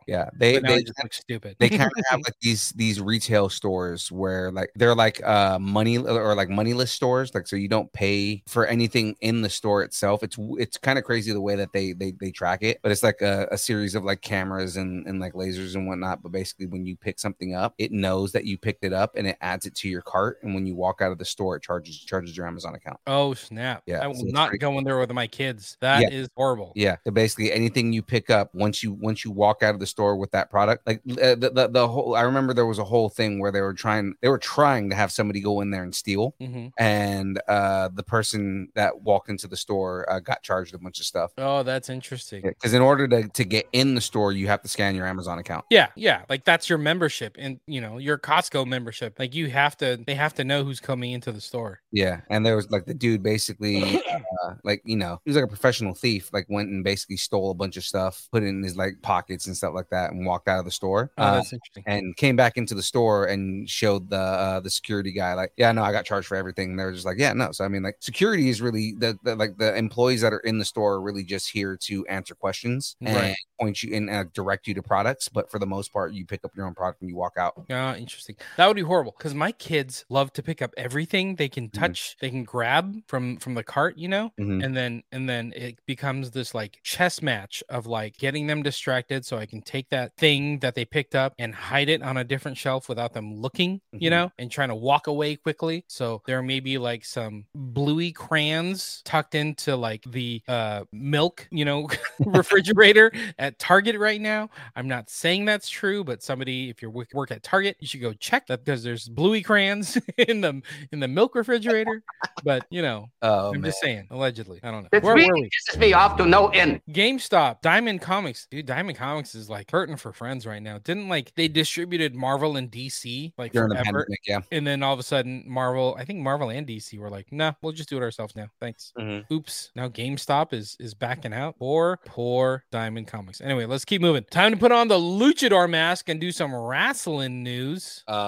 Yeah, they But now I they just look stupid. they kind of have like these these retail stores where like they're like uh money or like moneyless stores like so you don't pay for anything in the store itself it's it's kind of crazy the way that they they, they track it but it's like a, a series of like cameras and, and like lasers and whatnot but basically when you pick something up it knows that you picked it up and it adds it to your cart and when you walk out of the store it charges charges your amazon account Oh snap! Yeah, I will so not go in there with my kids. That is Yeah. horrible. Yeah, so basically anything you pick up once you once you walk out of the store with that product, like uh, the, the the whole. I remember there was a whole thing where they were trying they were trying to have somebody go in there and steal, hmm and uh the person that walked into the store uh, got charged a bunch of stuff. Oh, that's interesting. Because in order to, to get in the store, you have to scan your Amazon account. Yeah, yeah, like that's your membership, and you know your Costco membership. Like you have to, they have to know who's coming into the store. Yeah, and there was like the dude basically, uh, like you know, he was like a professional thief. Like went and basically stole a bunch of stuff, put it in his like pockets and stuff like that, and walked out of the store. Oh, Uh, and came back into the store and showed the uh, the security guy like, yeah, no, I got charged for everything. And They were just like, yeah, no. So I mean, like, security is really the, the like the employees that are in the store are really just here to answer questions and Right. point you and uh, direct you to products. But for the most part, you pick up your own product and you walk out. Ah, interesting. That would be horrible because my kids love to pick up everything they can touch, they can grab from from the cart, you know, Mhm. and then and then it becomes this like chess match of like getting them distracted so I can take that thing that they picked up and hide it on a different shelf without them looking, you Mhm. know, and trying to walk away quickly. So there may be like some bluey crayons tucked into like the uh milk, you know, refrigerator at Target right now. I'm not saying that's true, but somebody, if you work at Target, you should go check that because there's bluey crayons in the in the milk refrigerator. But you know, Oh I'm man, just saying, allegedly. I don't know. It's Where really were we? pisses me off to no end. GameStop, Diamond Comics, dude. Diamond Comics is like hurting for friends right now. Didn't like they distributed Marvel and DC like during the forever, pandemic, yeah. and then all of a sudden Marvel, I think Marvel and DC were like, nah, we'll just do it ourselves now. Thanks. Mhm. Oops. Now GameStop is is backing out. Poor, poor Diamond Comics. Anyway, let's keep moving. Time to put on the luchador mask and do some wrestling news. Uh,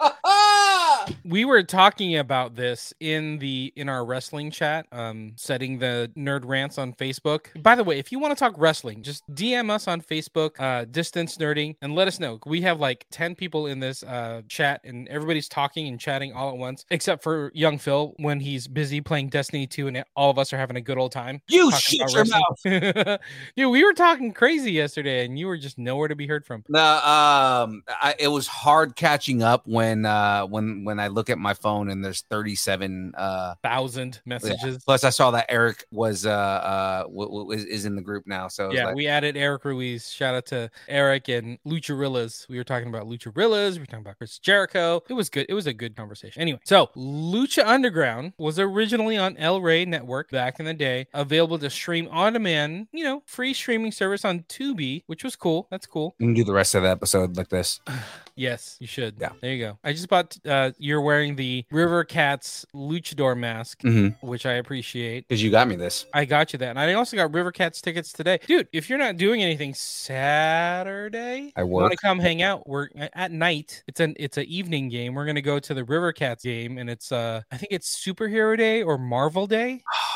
We were talking about this in the in our wrestling chat, um, setting the nerd rants on Facebook. By the way, if you want to talk wrestling, just DM us on Facebook, uh, distance nerding, and let us know. We have like 10 people in this uh chat, and everybody's talking and chatting all at once, except for young Phil when he's busy playing Destiny 2, and all of us are having a good old time. you shut your wrestling. mouth. Dude, we were talking crazy yesterday, and you were just nowhere to be heard from. No, um, I, it was hard catching up when uh when when I look at my phone and there's 37 uh Thousand messages. plus I saw that Eric was uh uh w- w- is, in the group now so Yeah, like, we added Eric Ruiz. Shout out to Eric and Lucharillas. We were talking about Lucharillas. We were talking about Chris Jericho. It was good. It was a good conversation. Anyway, so Lucha Underground was originally on El Rey Network back in the day, available to stream on demand, you know, free streaming service on Tubi, which was cool. That's cool. You can do the rest of the episode like this. Yes, you should. Yeah. There you go. I just bought, uh, you're wearing the River Cats luchador mask, Mm-hmm. which I appreciate. Because you got me this. I got you that. And I also got River Cats tickets today. Dude, if you're not doing anything Saturday, I want to come hang out? We're at night. It's an it's an evening game. We're gonna go to the River Cats game, and it's uh I think it's Superhero Day or Marvel Day.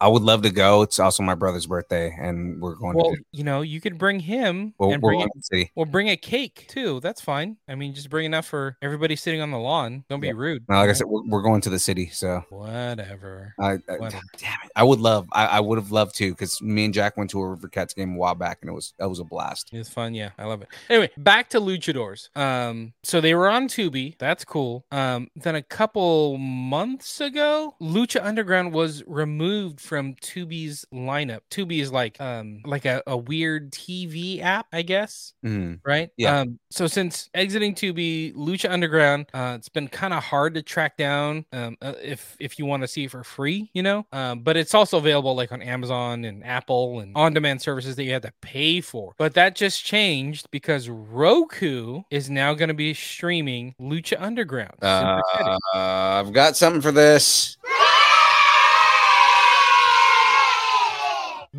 I would love to go. It's also my brother's birthday, and we're going Well, to. you know, you could bring him We're, and bring going it. to the city. Well, bring a cake too. That's fine. I mean, just bring enough for everybody sitting on the lawn. Don't be Yeah. rude. Now, like I said, we're, we're going to the city, so Whatever. I, I Whatever. damn it, I would love. I, I would have loved to because me and Jack went to a River Cats game a while back, and it was that was a blast. It's fun, yeah. I love it. Anyway, back to luchadors. Um, so they were on Tubi. That's cool. Um, then a couple months ago, Lucha Underground was removed from Tubi's lineup. Tubi is like um like a, a weird TV app, I guess. Mhm. Right? Yeah. Um, so since exiting Tubi, Lucha Underground, uh, it's been kind of hard to track down um, uh, if if you want to see it for free, you know. Um, but it's also available like on Amazon and Apple and on-demand services that you have to pay for. But that just changed because Roku is now going to be streaming Lucha Underground. Uh. I've got something for this.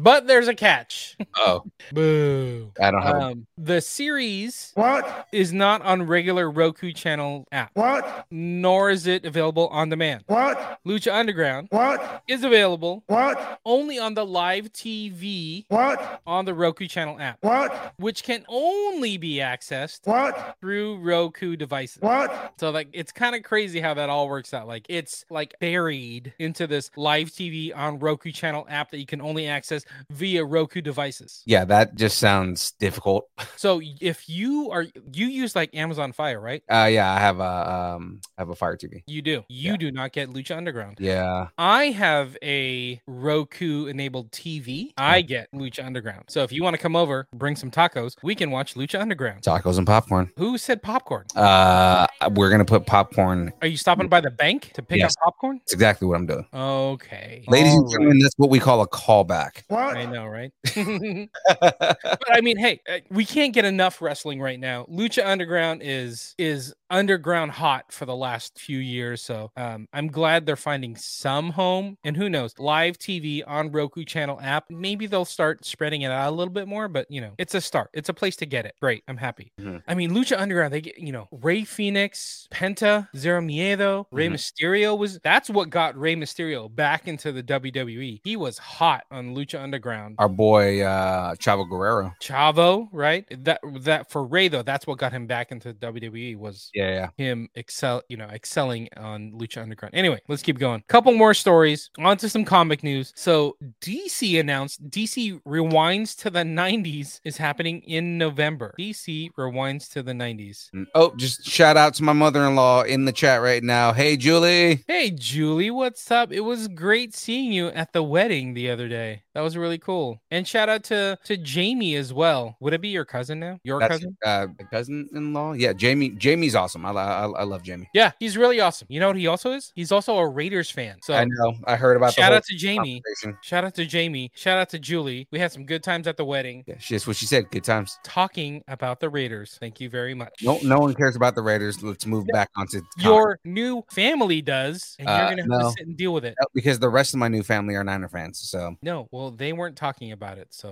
But there's a catch. Oh, Boo. I don't have. Um, the series what is not on regular Roku channel app. What? Nor is it available on demand. What? Lucha Underground. What? Is available. What? Only on the live TV. What? On the Roku channel app. What? Which can only be accessed. What? Through Roku devices. What? So like it's kind of crazy how that all works out. Like it's like buried into this live TV on Roku channel app that you can only access via Roku devices. yeah, that just sounds difficult. So if you are you use like Amazon Fire, right? Uh, yeah, I have a um, I have a Fire TV. You do. You do not get Lucha Underground. Yeah, I have a Roku enabled TV. I get Lucha Underground. So if you want to come over, bring some tacos, we can watch Lucha Underground. tacos and popcorn. Who said popcorn? Uh, we're gonna put popcorn. Are you stopping by the bank to pick Yes. up popcorn? That's exactly what I'm doing, Okay. ladies and All gentlemen. That's what we call a callback. What? I know, right? but I mean, hey, uh, we can't get enough wrestling right now. Lucha Underground is is underground hot for the last few years, so um, I'm glad they're finding some home. And who knows, live TV on Roku channel app, maybe they'll start spreading it out a little bit more. But you know, it's a start. It's a place to get it. Great, I'm happy. Mhm. I mean, Lucha Underground, they get you know Rey Fénix, Penta, Cero Miedo, Rey Mhm. Mysterio was that's what got Rey Mysterio back into the WWE. He was hot on Lucha Underground. Our boy uh, Chavo Guerrero. Chavo, right? That that for Rey though, that's what got him back into WWE was Yeah, yeah. him excel, you know, excelling on Lucha Underground. Anyway, let's keep going. Couple more stories. On to some comic news. So DC announced DC Rewinds to the 90s is happening in November. DC Rewinds to the 90s. Mm, Oh, just shout out to my mother-in-law in the chat right now. Hey, Julie. Hey Julie, what's up? It was great seeing you at the wedding the other day. That was really cool. And shout out to to Jamie as well. Would it be your cousin now? Your That's cousin? uh, cousin-in-law. Yeah, Jamie. Jamie's awesome. I, I, I love Jamie. Yeah, he's really awesome. You know what he also is? He's also a Raiders fan. So I know. I heard about. shout out to Jamie. Shout out to Jamie. Shout out to Julie. We had some good times at the wedding Yeah, she- that's what she said. Good times. talking about the Raiders. Thank you very much. No, no one cares about the Raiders. Let's move back onto. Your new family does, and you're Uh, gonna have no. to sit and deal with it. No, because the rest of my new family are Niner fans. So No, well, they weren't talking about it. So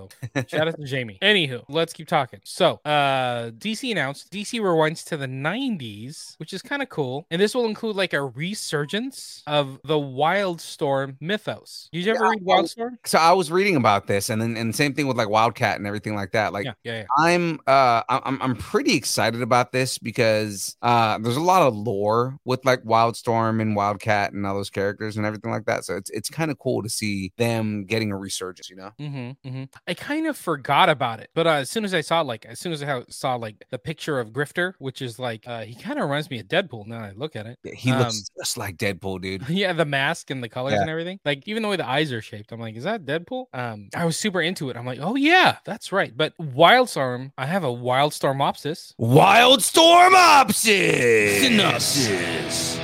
shout out to Jamie. Anywho, let's keep talking. So, uh, DC announced DC rewinds to the 90s, which is kind of cool. And this will include like a resurgence of the Wildstorm mythos. Did you ever Yeah, read Wildstorm? so I was reading about this, and then and same thing with like Wildcat and everything like that. Like yeah, yeah. I'm uh I'm I'm pretty excited about this because uh there's a lot of lore with like Wildstorm and Wildcat and all those characters and everything like that. So it's it's kind of cool to see them getting a resurgence, you know. Mm-hmm, mm-hmm. I kind of forgot about it, but uh, as soon as I saw like, as soon as I saw like the picture of Grifter, which is like, uh, he kind of reminds me of Deadpool. Now that I look at it, He looks Um, just like Deadpool, dude. yeah, the mask and the colors Yeah. and everything. Like even the way the eyes are shaped, I'm like, is that Deadpool? Um, I was super into it. I'm like, oh yeah, that's right. But Wildstorm, I have a Wildstorm Opsis. Wildstorm Opsis. Synopsis.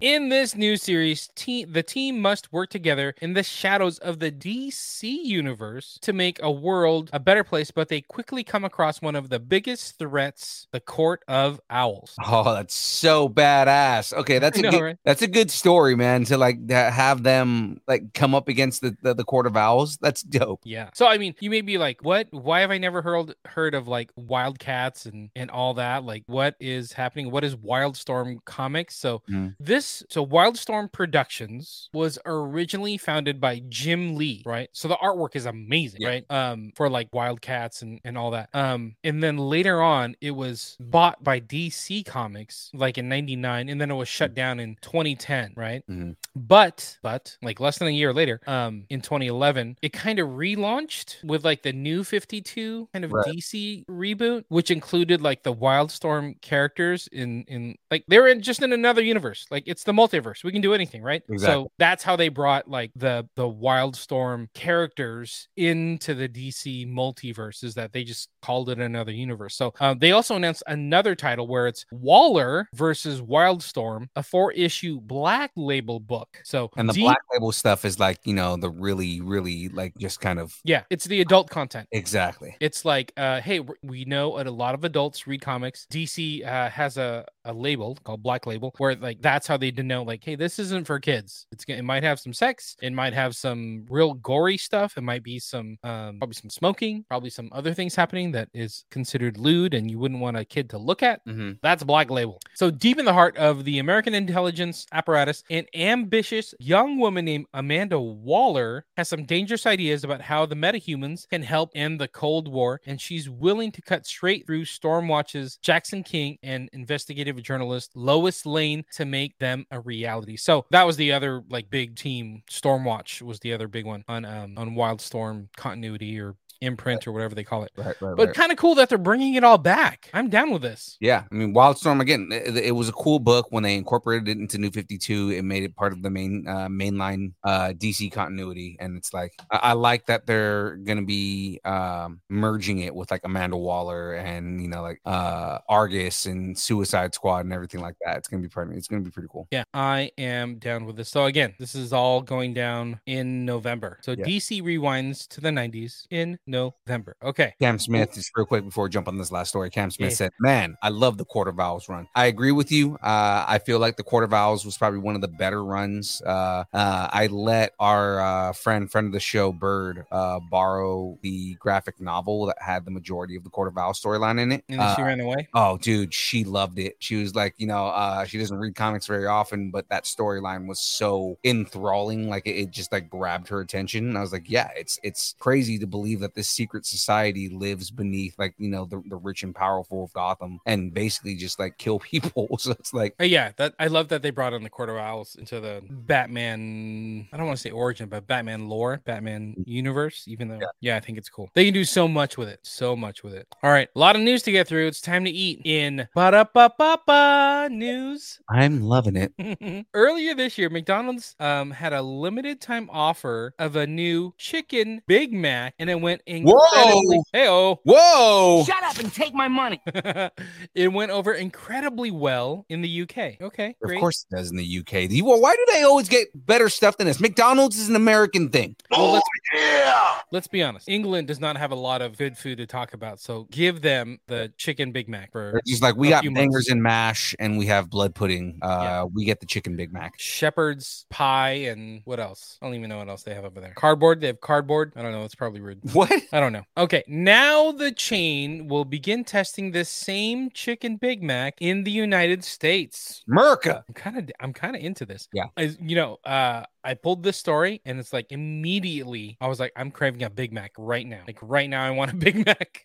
In this new series, te- the team must work together in the shadows of the DC universe to make a world a better place, but they quickly come across one of the biggest threats, the Court of Owls. Oh, that's so badass. Okay, that's a know, good, right? that's a good story, man. To like have them like come up against the, the the court of owls. That's dope. Yeah. So I mean, you may be like, "What? Why have I never heard heard of like Wildcats and and all that? Like, what is happening? What is Wildstorm Comics?" So Mm. this this so Wildstorm Productions was originally founded by Jim Lee, right? So the artwork is amazing, Yeah. right? Um, for like Wildcats and and all that. Um, and then later on, it was bought by DC Comics like in '99, and then it was shut down in 2010, right? Mhm. But but like less than a year later, um, in 2011, it kind of relaunched with like the new 52 kind of Right. DC reboot, which included like the Wildstorm characters in in like they were in just in another universe. Like it's the multiverse. We can do anything, right? Exactly. So that's how they brought like the the Wildstorm characters into the DC multiverse. Is that they just called it another universe. So um, they also announced another title where it's Waller versus Wildstorm, a four issue Black Label book. So And the D- black label stuff is like, you know, the really, really like just kind of yeah, it's the adult content. exactly. It's like, uh, hey, we know that a lot of adults read comics. DC uh, has a, a label called Black Label, where like that's how they denote, like, hey, this isn't for kids. It's it might have some sex, it might have some real gory stuff, it might be some um, probably some smoking, probably some other things happening that is considered lewd, and you wouldn't want a kid to look at. Mm-hmm. That's Black Label. So deep in the heart of the American intelligence apparatus, an ambitious young woman named Amanda Waller has some dangerous ideas about how the metahumans can help end the Cold War, and she's willing to cut straight through Stormwatch's Jackson King and investigative journalist Lois Lane to make them a reality. So that was the other like big team. Stormwatch was the other big one on um on Wildstorm continuity or imprint or whatever they call it. Right, right, But right. kind of cool that they're bringing it all back. I'm down with this. Yeah, I mean, Wildstorm again. It, it was a cool book when they incorporated it into New Fifty Two. It made it part of the main uh, mainline uh, DC continuity, and it's like I, I like that they're gonna be um, merging it with like Amanda Waller and you know like uh, Argus and Suicide Squad and everything like that. It's gonna be pretty. It's gonna be pretty cool. Yeah, I am down with this. So again, this is all going down in November. So Yeah. DC rewinds to the 90s in November. Okay. Cam Smith, just real quick before we jump on this last story. Cam Smith Yeah. said, "Man, I love the Court of Owls run. I agree with you. Uh, I feel like the Court of Owls was probably one of the better runs. Uh, uh, I let our uh, friend, friend of the show, Bird, uh, borrow the graphic novel that had the majority of the Court of Owl storyline in it. And then she Uh, ran away. Oh, dude, she loved it. She was like, you know, uh, she doesn't read comics very often, but that storyline was so enthralling. Like it, it just like grabbed her attention. And I was like, yeah, it's it's crazy to believe that this secret society lives beneath like you know the, the rich and powerful of Gotham and basically just like kill people. so it's like Uh, yeah, that I love that they brought in the court of owls into the Batman. I don't want to say origin, but Batman lore, Batman universe. Even though, yeah. I think it's cool. They can do so much with it, so much with it. All right, a lot of news to get through. It's time to eat in ba da ba ba ba news. I'm loving it. Earlier this year, McDonald's um, had a limited time offer of a new chicken Big Mac, and it went incredibly. Hey, oh, Whoa! Shut up and take my money. it went over incredibly well in the UK. Okay, Of course it does in the UK. The- Well, why do they always get better stuff than us? McDonald's is an American thing. Well, let's, yeah. Let's be honest. England does not have a lot of good food to talk about, so give them the chicken Big Mac for They're just like we a got few bangers months. and mash, and we have blood pudding. Uh, we get the chicken Big Mac. shepherd's pie and what else? I don't even know what else they have over there. Cardboard. They have cardboard. I don't know. It's probably rude. What? I don't know. Okay, now the chain will begin testing this same chicken Big Mac in the United States. Merca. I'm kind of I'm kind of into this. Yeah. As you know, uh I pulled this story and it's like immediately I was like, I'm craving a Big Mac right now. Like right now, I want a Big Mac.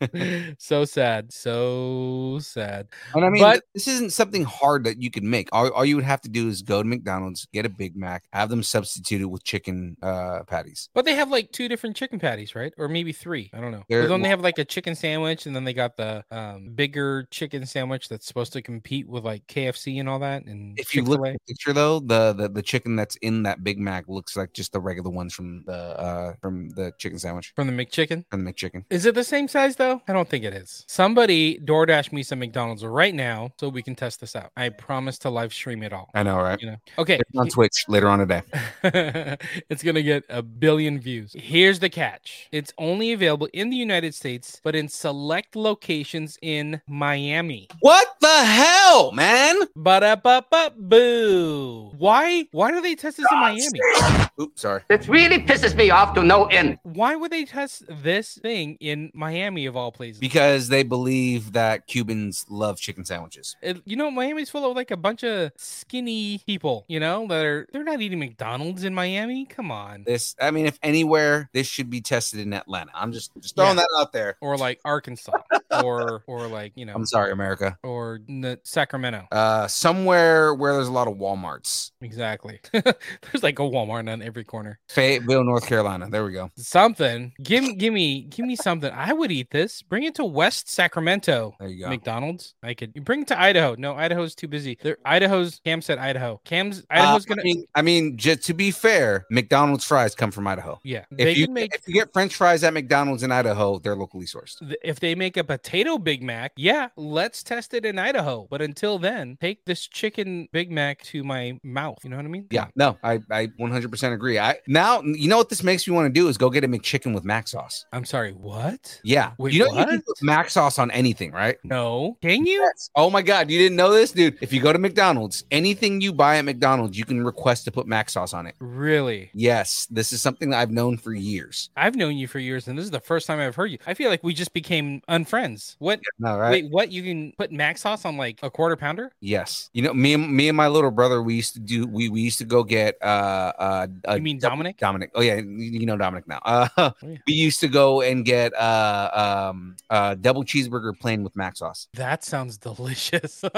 so sad. So sad. And I mean, but this isn't something hard that you can make. All, all you would have to do is go to McDonald's, get a Big Mac, have them substituted with chicken uh, patties. but they have like two different chicken patties, right? Or maybe three. I don't know. They're- they have like a chicken sandwich, and then they got the um, bigger chicken sandwich that's supposed to compete with like KFC and all that. And If you look Chick-fil-A. at the picture though, the, the the chicken that's in that Big Mac looks like just the regular ones from the uh from the chicken sandwich from the McChicken. from the McChicken. Is it the same size though? I don't think it is. Somebody DoorDash me some McDonald's right now so we can test this out. I promise to live stream it all. I know, right? You know. Okay. It's on Twitch later on today. it's gonna get a billion views. Here's the catch: it's only available in the United States, but in select locations in Miami. What the hell, man? Da ba ba boo. Why? Why do they test this in Miami? Oops, sorry. It really pisses me off to no end. Why would they test this thing in Miami of all places? Because they believe that Cubans love chicken sandwiches. It- you know, Miami's full of like a bunch of skinny people. You know that are they're not eating McDonald's in Miami. Come on. This, I mean, if anywhere, this should be tested in Atlanta. I'm just, just throwing Yeah. that out there. Or like Arkansas, or or like you know, I'm sorry, America. or n- Sacramento. Uh, somewhere where there's a lot of WalMarts. Exactly. There's like a Walmart on every corner. Fayetteville, North Carolina. There we go. Something. Give me, give me, give me something. I would eat this. Bring it to West Sacramento. There you go. McDonald's. I could bring it to Idaho. No, Idaho's too busy. There, Idaho's. Cam said Idaho. Cam's Idaho's Uh, gonna. I mean, I mean, just to be fair, McDonald's fries come from Idaho. yeah, they If you can make. if you get French fries at McDonald's in Idaho, they're locally sourced. If they make a potato Big Mac, yeah, let's test it in Idaho. But until then, take this chicken Big Mac to my mouth. You know what I mean? Yeah. No, I I 100% agree. I now you know what this makes me want to do is go get a McChicken with mac sauce. I'm sorry. What? Yeah, Wait, you know you can put mac sauce on anything, right? No. Can you? Yes. Oh my god, you didn't know this, dude? If you go to McDonald's, anything you buy at McDonald's, you can request to put mac sauce on it. Really? Yes, this is something that I've known for years. I've known you for years, and this is the first time I've heard you. I feel like we just became unfriends. What? No, right? Wait, what? You can put mac sauce on like a quarter pounder? Yes. You know, me and me and my little brother, we used to do we we used to go get uh uh, You mean Dominic? Dominic. Oh yeah, you know Dominic now. Uh Oh, yeah. we used to go and get uh um uh double cheeseburger plain with mac sauce. That sounds delicious.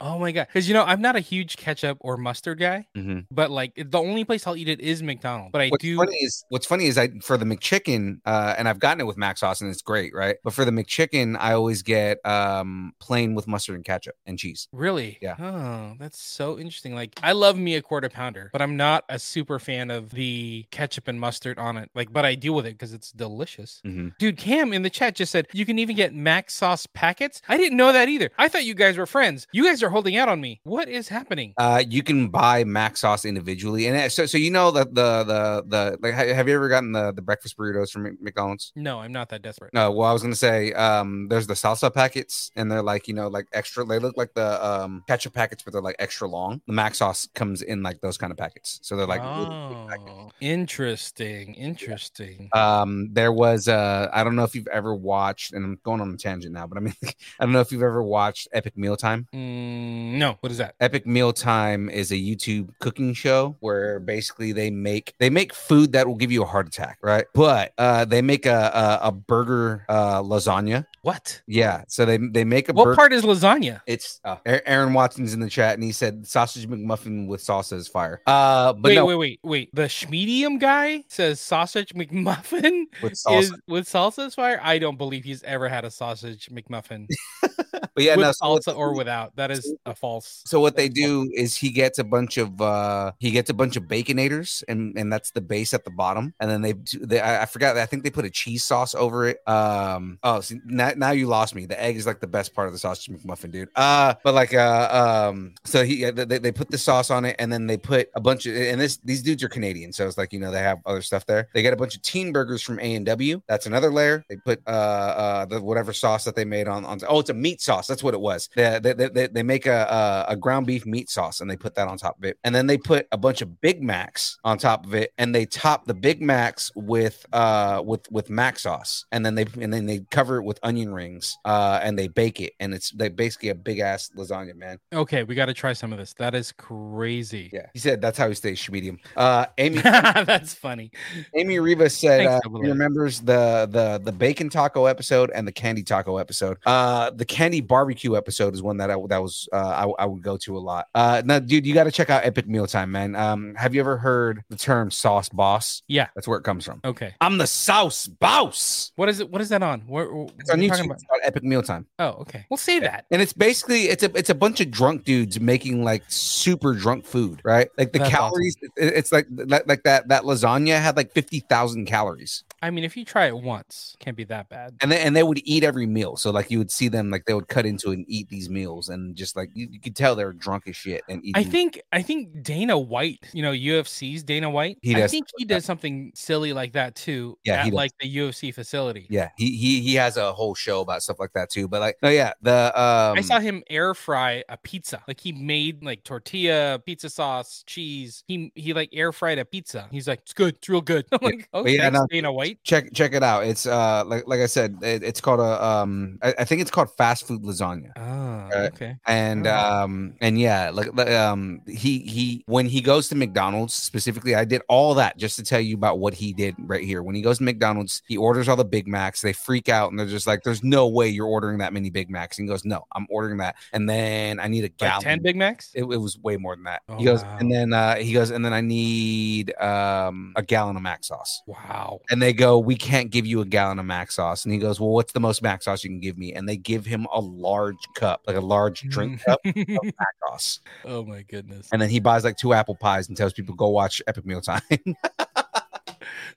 Oh my god! Because you know I'm not a huge ketchup or mustard guy, Mhm. but like the only place I'll eat it is McDonald's. But I What's do. funny is what's funny is I for the McChicken, uh, and I've gotten it with mac sauce and it's great, right? But for the McChicken, I always get um plain with mustard and ketchup and cheese. Really? Yeah. Oh, that's so interesting. Like, I love me a quarter pounder, but I'm not a super fan of the ketchup and mustard on it. Like, but I deal with it because it's delicious. Mhm. Dude, Cam in the chat just said you can even get mac sauce packets. I didn't know that either. I thought you guys were friends. You guys are holding out on me. What is happening? Uh, you can buy mac sauce individually, and so so you know that the the the like have you ever gotten the the breakfast burritos from McDonald's? No, I'm not that desperate. No, well, I was gonna say, um, there's the salsa packets, and they're like, you know, like extra. They look like the um ketchup packets, but they're like extra long. The mac sauce comes in like those kind of packets, so they're like. really oh, interesting. Interesting. Um, there was uh, I don't know if you've ever watched, and I'm going on a tangent now, but I mean, I don't know if you've ever watched Epic Mealtime. Mm, no, what is that? Epic Mealtime is a YouTube cooking show where basically they make they make food that will give you a heart attack, right? But uh, they make a a, a burger uh, lasagna. What? Yeah, so they they make a What burger. part is lasagna? It's uh, Aaron Watson's in the chat, and he said sausage McMuffin with salsa is fire. Uh, but wait, no, wait, wait, wait. The Schmedium guy says sausage McMuffin with salsa. is with salsa is fire. I don't believe he's ever had a sausage McMuffin but yeah, with no, so salsa or without. That is a false. So what they do is he gets a bunch of uh he gets a bunch of baconators and and that's the base at the bottom and then they, they I, I forgot I think they put a cheese sauce over it um oh see, now, now you lost me the egg is like the best part of the sausage McMuffin dude uh but like uh um so he yeah, they, they put the sauce on it and then they put a bunch of and this these dudes are Canadian so it's like you know they have other stuff there they get a bunch of teen burgers from A and W that's another layer they put uh uh the whatever sauce that they made on on oh it's a meat sauce that's what it was they they, they, they, they make a, a a ground beef meat sauce and they put that on top of it and then they put a bunch of big macs on top of it and they top the big macs with uh with with mac sauce and then they and then they cover it with onion rings uh and they bake it and it's like basically a big ass lasagna man Okay, we got to try some of this. That is crazy. yeah he said that's how he stays medium uh amy That's funny. Amy Rivas said Thanks, uh, he remembers the the the bacon taco episode and the candy taco episode. Uh, the candy barbecue episode is one that I that was uh, I, I would go to a lot. Uh, now, dude, you got to check out Epic Mealtime, man. Um, have you ever heard the term sauce boss? Yeah. That's where it comes from. Okay. I'm the sauce boss. What is it? What is that on? Where, where- It's on YouTube. talking about- It's called Epic Mealtime. Oh, okay. We'll say that. And it's basically it's a it's a bunch of drunk dudes making like super drunk food, right? Like the That's calories. it- It's like like like that that lasagna had like fifty thousand calories. I mean, if you try it once, can't be that bad. and they and they would eat every meal. So like you would see them like they would cut into and eat these meals, and just like you, you could tell they're drunk as shit and eating. I think I think Dana White, you know, UFC's Dana White. He I does think he does something silly like that too. Yeah, at like the UFC facility. Yeah, he he he has a whole show about stuff like that too. But like, oh yeah, the um, I saw him air fry a pizza. Like he made like tortilla, pizza sauce, cheese. He he like air fried a pizza. He's like, it's good, it's real good. I'm like, oh, yeah, no, Dana White. check check it out. It's uh like like I said, it, it's called a um I, I think it's called fast food lasagna. Uh, okay. and um and yeah like like, um he he when he goes to mcdonald's specifically i did all that just to tell you about what he did right here when he goes to mcdonald's he orders all the big macs they freak out and they're just like there's no way you're ordering that many big macs and he goes no i'm ordering that and then i need a Like gallon ten Big Macs. it, it was way more than that Oh, he goes wow. and then uh he goes and then i need um a gallon of mac sauce Wow. and they go, We can't give you a gallon of mac sauce. And he goes, Well, what's the most mac sauce you can give me? And they give him a large cup, like a large drink mm. cup of sauce. oh my goodness. And then he buys like two apple pies and tells people, Go watch Epic Meal Time.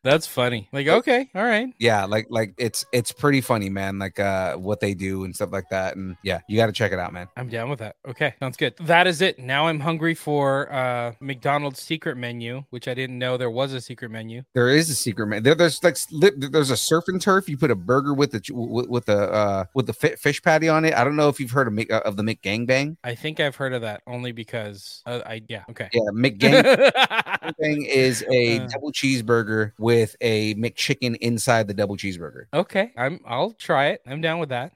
That's funny. Like, okay, all right. yeah, like like it's it's pretty funny, man. Like uh what they do and stuff like that. And yeah, you gotta check it out, man. I'm down with that. Okay, sounds good. That is it. Now I'm hungry for uh McDonald's secret menu, which I didn't know there was a secret menu. There is a secret man. There, there's like li- there's a surf and turf. You put a burger with the with, with the uh with the fi- fish patty on it. I don't know if you've heard of Mc, uh, of the McGangbang. I think I've heard of that only because uh, I yeah okay. Yeah, McGang thing is a Uh. double cheeseburger with a McChicken inside the double cheeseburger. Okay, I'm I'll try it. I'm down with that.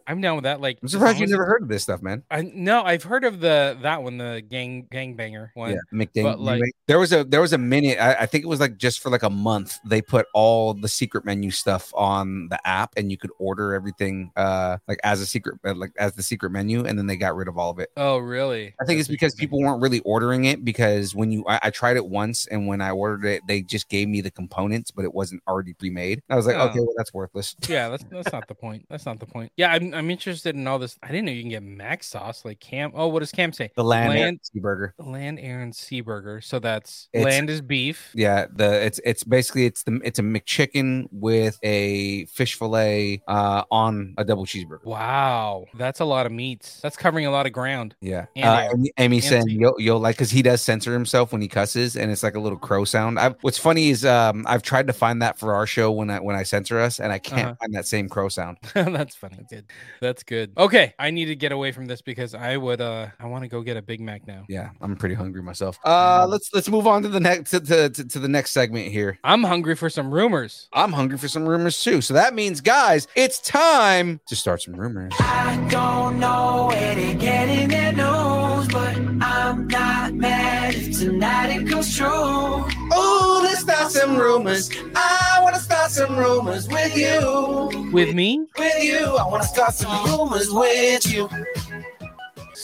I'm down with that. Like I'm surprised you as never heard of this stuff, man. I no, I've heard of the that one, the gang gangbanger one. Yeah, McDang. but, like- there was a there was a minute. I, I think it was like just for like a month. They put all the secret menu stuff on the app, and you could order everything uh like as a secret, uh, like as the secret menu, and then they got rid of all of it. Oh really? I think it's because people weren't really ordering it because when you I, I tried it once and when I ordered it, they just gave me the components, but it wasn't already pre-made. I was like, Oh. okay, well that's worthless. yeah, that's that's not the point. That's not the point. Yeah, I'm I'm interested in all this. I didn't know you can get mac sauce like Cam. Oh, what does Cam say? The land, Land- burger. Land, air, and sea burger. So that's It's- land is beef. Yeah, the it's it's basically it's the it's a McChicken with a fish fillet uh on a double cheeseburger. Wow, that's a lot of meats. That's covering a lot of ground. Yeah, And uh. Amy, Amy And said you'll, you'll like because he does censor himself when he cusses, and it's like a little crow sound. I, what's funny is um I've tried to find that for our show when I when I censor us, and I can't Uh-huh. find that same crow sound. that's funny. That's good. That's good. Okay, I need to get away from this because I would. uh I want to go get a Big Mac now. Yeah, I'm pretty hungry myself. Uh, let's let's move on to the next to, to, to, to the next segment here. I'm hungry for some rumors. I'm hungry for some rumors too. So that means, guys, it's time to start some rumors. I don't know where they're getting their news, but I'm not mad if tonight it comes true. Oh, let's start some rumors. I want to start some rumors with you. With me, With you, I want to start some rumors with you.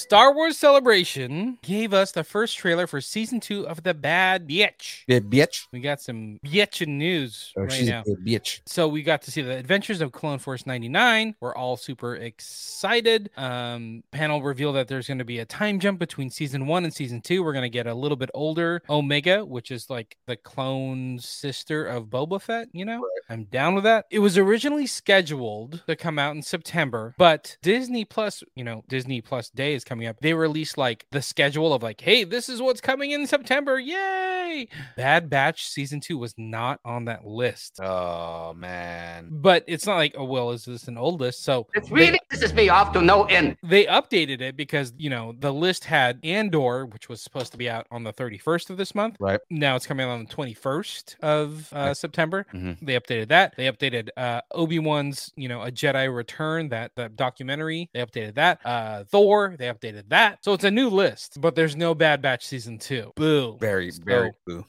Star Wars Celebration gave us the first trailer for season two of The Bad Bitch. Yeah, bitch. We got some bitchin' news Oh, right now. bitch. So we got to see the adventures of Clone Force 99. We're all super excited. Um, panel revealed that there's going to be a time jump between season one and season two. We're going to get a little bit older Omega, which is like the clone sister of Boba Fett. You know, I'm down with that. It was originally scheduled to come out in September, but Disney Plus, you know, Disney Plus Day is coming up. They released like the schedule of like, hey, this is what's coming in September. Yay! Bad Batch season two was not on that list. Oh man. But it's not like, oh well, is this an old list? So it's really pisses me off to no end. they updated it because you know the list had Andor, which was supposed to be out on the 31st of this month. Right. Now it's coming out on the 21st of uh, Right. September. Mhm. They updated that. They updated uh, Obi Wan's, you know, a Jedi Return that that documentary. They updated that. Uh, Thor. They updated that. So it's a new list, but there's no Bad Batch season two. Boo. Very, very boo.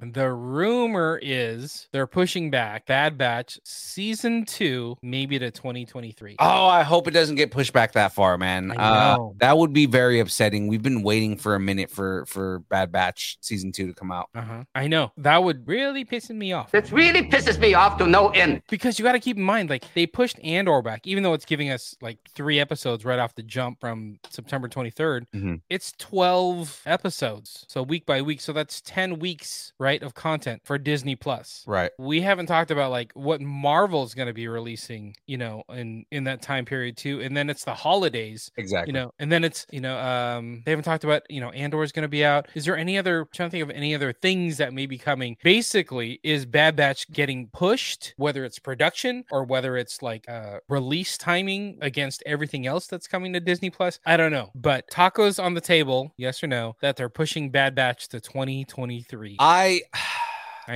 The rumor is they're pushing back Bad Batch season two, maybe to 2023. Oh, I hope it doesn't get pushed back that far, man. I Uh, that would be very upsetting. We've been waiting for a minute for for Bad Batch season two to come out. Uh-huh. I know. That would really piss me off. It really pisses me off to no end. Because you got to keep in mind, like, they pushed Andor back, even though it's giving us like three episodes right off the jump from September 23rd. Mhm. It's 12 episodes. So week by week. So that's 10 weeks, right? Right, of content for Disney Plus. Right. We haven't talked about like what Marvel's going to be releasing, you know, in in that time period too. And then it's the holidays, Exactly. you know, and then it's you know, um, they haven't talked about you know, Andor is going to be out. Is there any other? trying to think of any other things that may be coming. Basically, is Bad Batch getting pushed, whether it's production or whether it's like uh, release timing against everything else that's coming to Disney Plus? I don't know, but tacos on the table, yes or no, that they're pushing Bad Batch to 2023. I I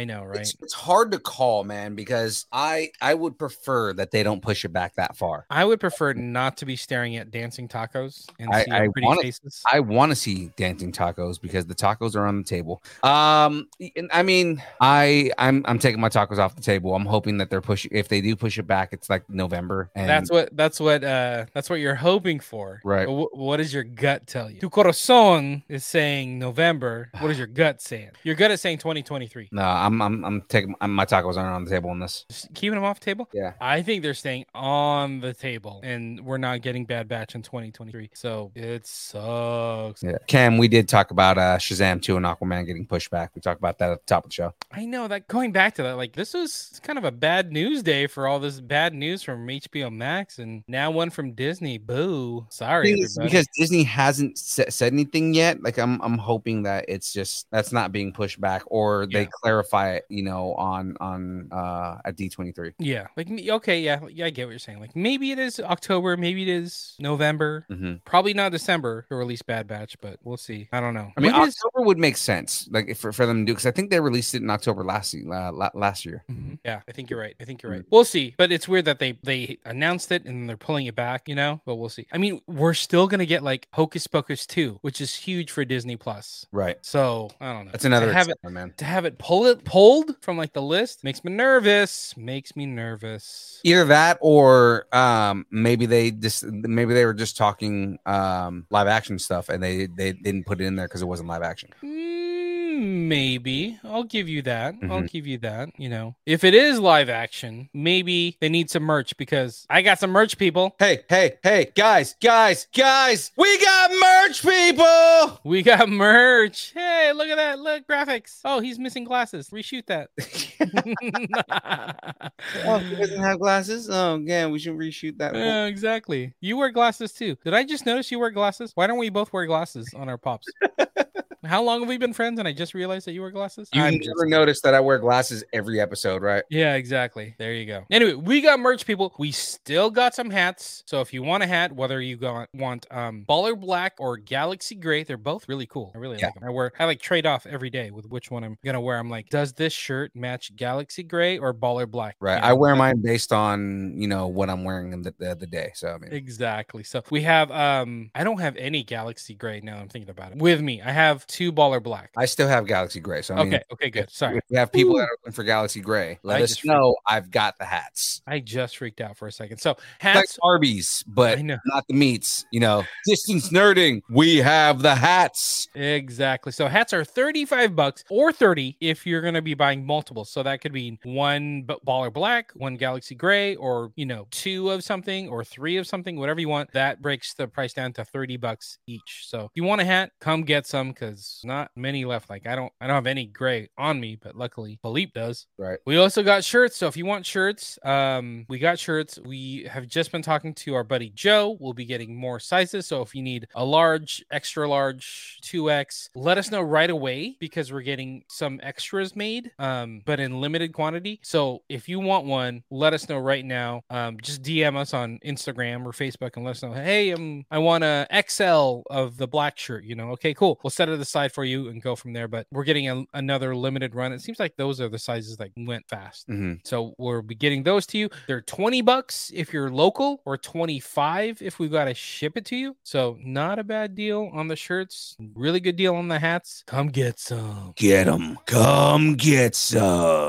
know, right? it's, it's hard to call, man, because I I would prefer that they don't push it back that far. I would prefer not to be staring at dancing tacos and I, seeing I pretty want faces. I want to see dancing tacos because the tacos are on the table. Um, I mean, I I'm I'm taking my tacos off the table. I'm hoping that they're pushing. If they do push it back, it's like November. And that's what that's what uh that's what you're hoping for. Right. Wh- what does your gut tell you? Tu corazón is saying November. What is your gut saying? Your gut is saying 2023. No, I'm I'm I'm taking my tacos aren't on the table in this. Just keeping them off the table? Yeah. I think they're staying on the table and we're not getting Bad Batch in 2023. So it sucks. Yeah. Cam, we did talk about uh Shazam 2 and Aquaman getting pushed back. We talked about that at the top of the show. I know that going back to that, like this was kind of a bad news day for all this bad news from HBO Max and now one from Disney. Boo. Sorry. Thing is, everybody. because Disney hasn't sa- said anything yet. Like I'm, I'm hoping that it's just that's not being pushed back, or they Yeah. Clarify it, you know, on on uh at D23. Yeah, like okay, yeah, yeah, I get what you're saying. Like maybe it is October, maybe it is November, Mhm. probably not December to release Bad Batch, but we'll see. I don't know. I mean, is- October would make sense, like if, for for them to do, because I think they released it in October last year. Uh, last year. Mhm. yeah, I think you're right. I think you're right. We'll see, but it's weird that they they announced it and they're pulling it back, you know. But we'll see. I mean, we're still gonna get like Hocus Pocus two, which is huge for Disney Plus. Right. So I don't know. That's another to have it man. to have it pull it pulled from like the list makes me nervous. Makes me nervous. Either that, or um, maybe they just maybe they were just talking um live action stuff, and they they didn't put it in there because it wasn't live action. Mm, Maybe I'll give you that. I'll Mhm. give you that. You know, if it is live action, maybe they need some merch because I got some merch, people. Hey, hey, hey, guys, guys, guys, we got merch, people. We got merch. Hey, look at that. Look, graphics. Oh, he's missing glasses. Reshoot that. Oh, he doesn't have glasses. Oh, yeah, we should reshoot that. Yeah, exactly. You wear glasses too. Did I just notice you wear glasses? Why don't we both wear glasses on our pops? How long have we been friends? And I just realized that you wear glasses. You I'm never noticed that I wear glasses every episode, right? Yeah, exactly. There you go. Anyway, we got merch, people. We still got some hats. So if you want a hat, whether you go, want um baller black or galaxy gray, they're both really cool. I really Yeah. like them. I wear, I like trade off every day with which one I'm gonna wear. I'm like, does this shirt match galaxy gray or baller black? Right. You I wear mine based on you know what I'm wearing in the, the, the day. So I mean, Exactly. So we have um I don't have any galaxy gray now. I'm thinking about it. With me, I have two baller black. I still have Galaxy Gray. So I mean, okay, okay, good. Sorry. we have people that are looking for Galaxy Gray, let I us know. I've got the hats. I just freaked out for a second. So It's like hats Arby's, but not the meats. You know, distance nerding. We have the hats. Exactly. So hats are 35 bucks or 30 if you're going to be buying multiple. So that could be one baller black, one galaxy gray, or, you know, two of something or three of something, whatever you want. That breaks the price down to 30 bucks each. So if you want a hat, come get some because not many left. Like I don't, I don't have any gray on me, but luckily Philippe does. Right. We also got shirts. So if you want shirts, um, we got shirts. We have just been talking to our buddy Joe. We'll be getting more sizes. So if you need a large, extra large, 2X, let us know right away because we're getting some extras made, um, but in limited quantity. So if you want one, let us know right now. Um, just DM us on Instagram or Facebook and let us know, hey, um, I want a XL of the black shirt, you know. Okay, cool. We'll set it aside for you and go from there. But we're getting a, another limited run. It seems like those are the sizes that went fast. Mhm. So we'll be getting those to you. They're 20 bucks if you're local or 25 if we've got to ship it to you. So not a bad deal on the shirts. Really good deal on the hats. Come get some. Get them. Come get some.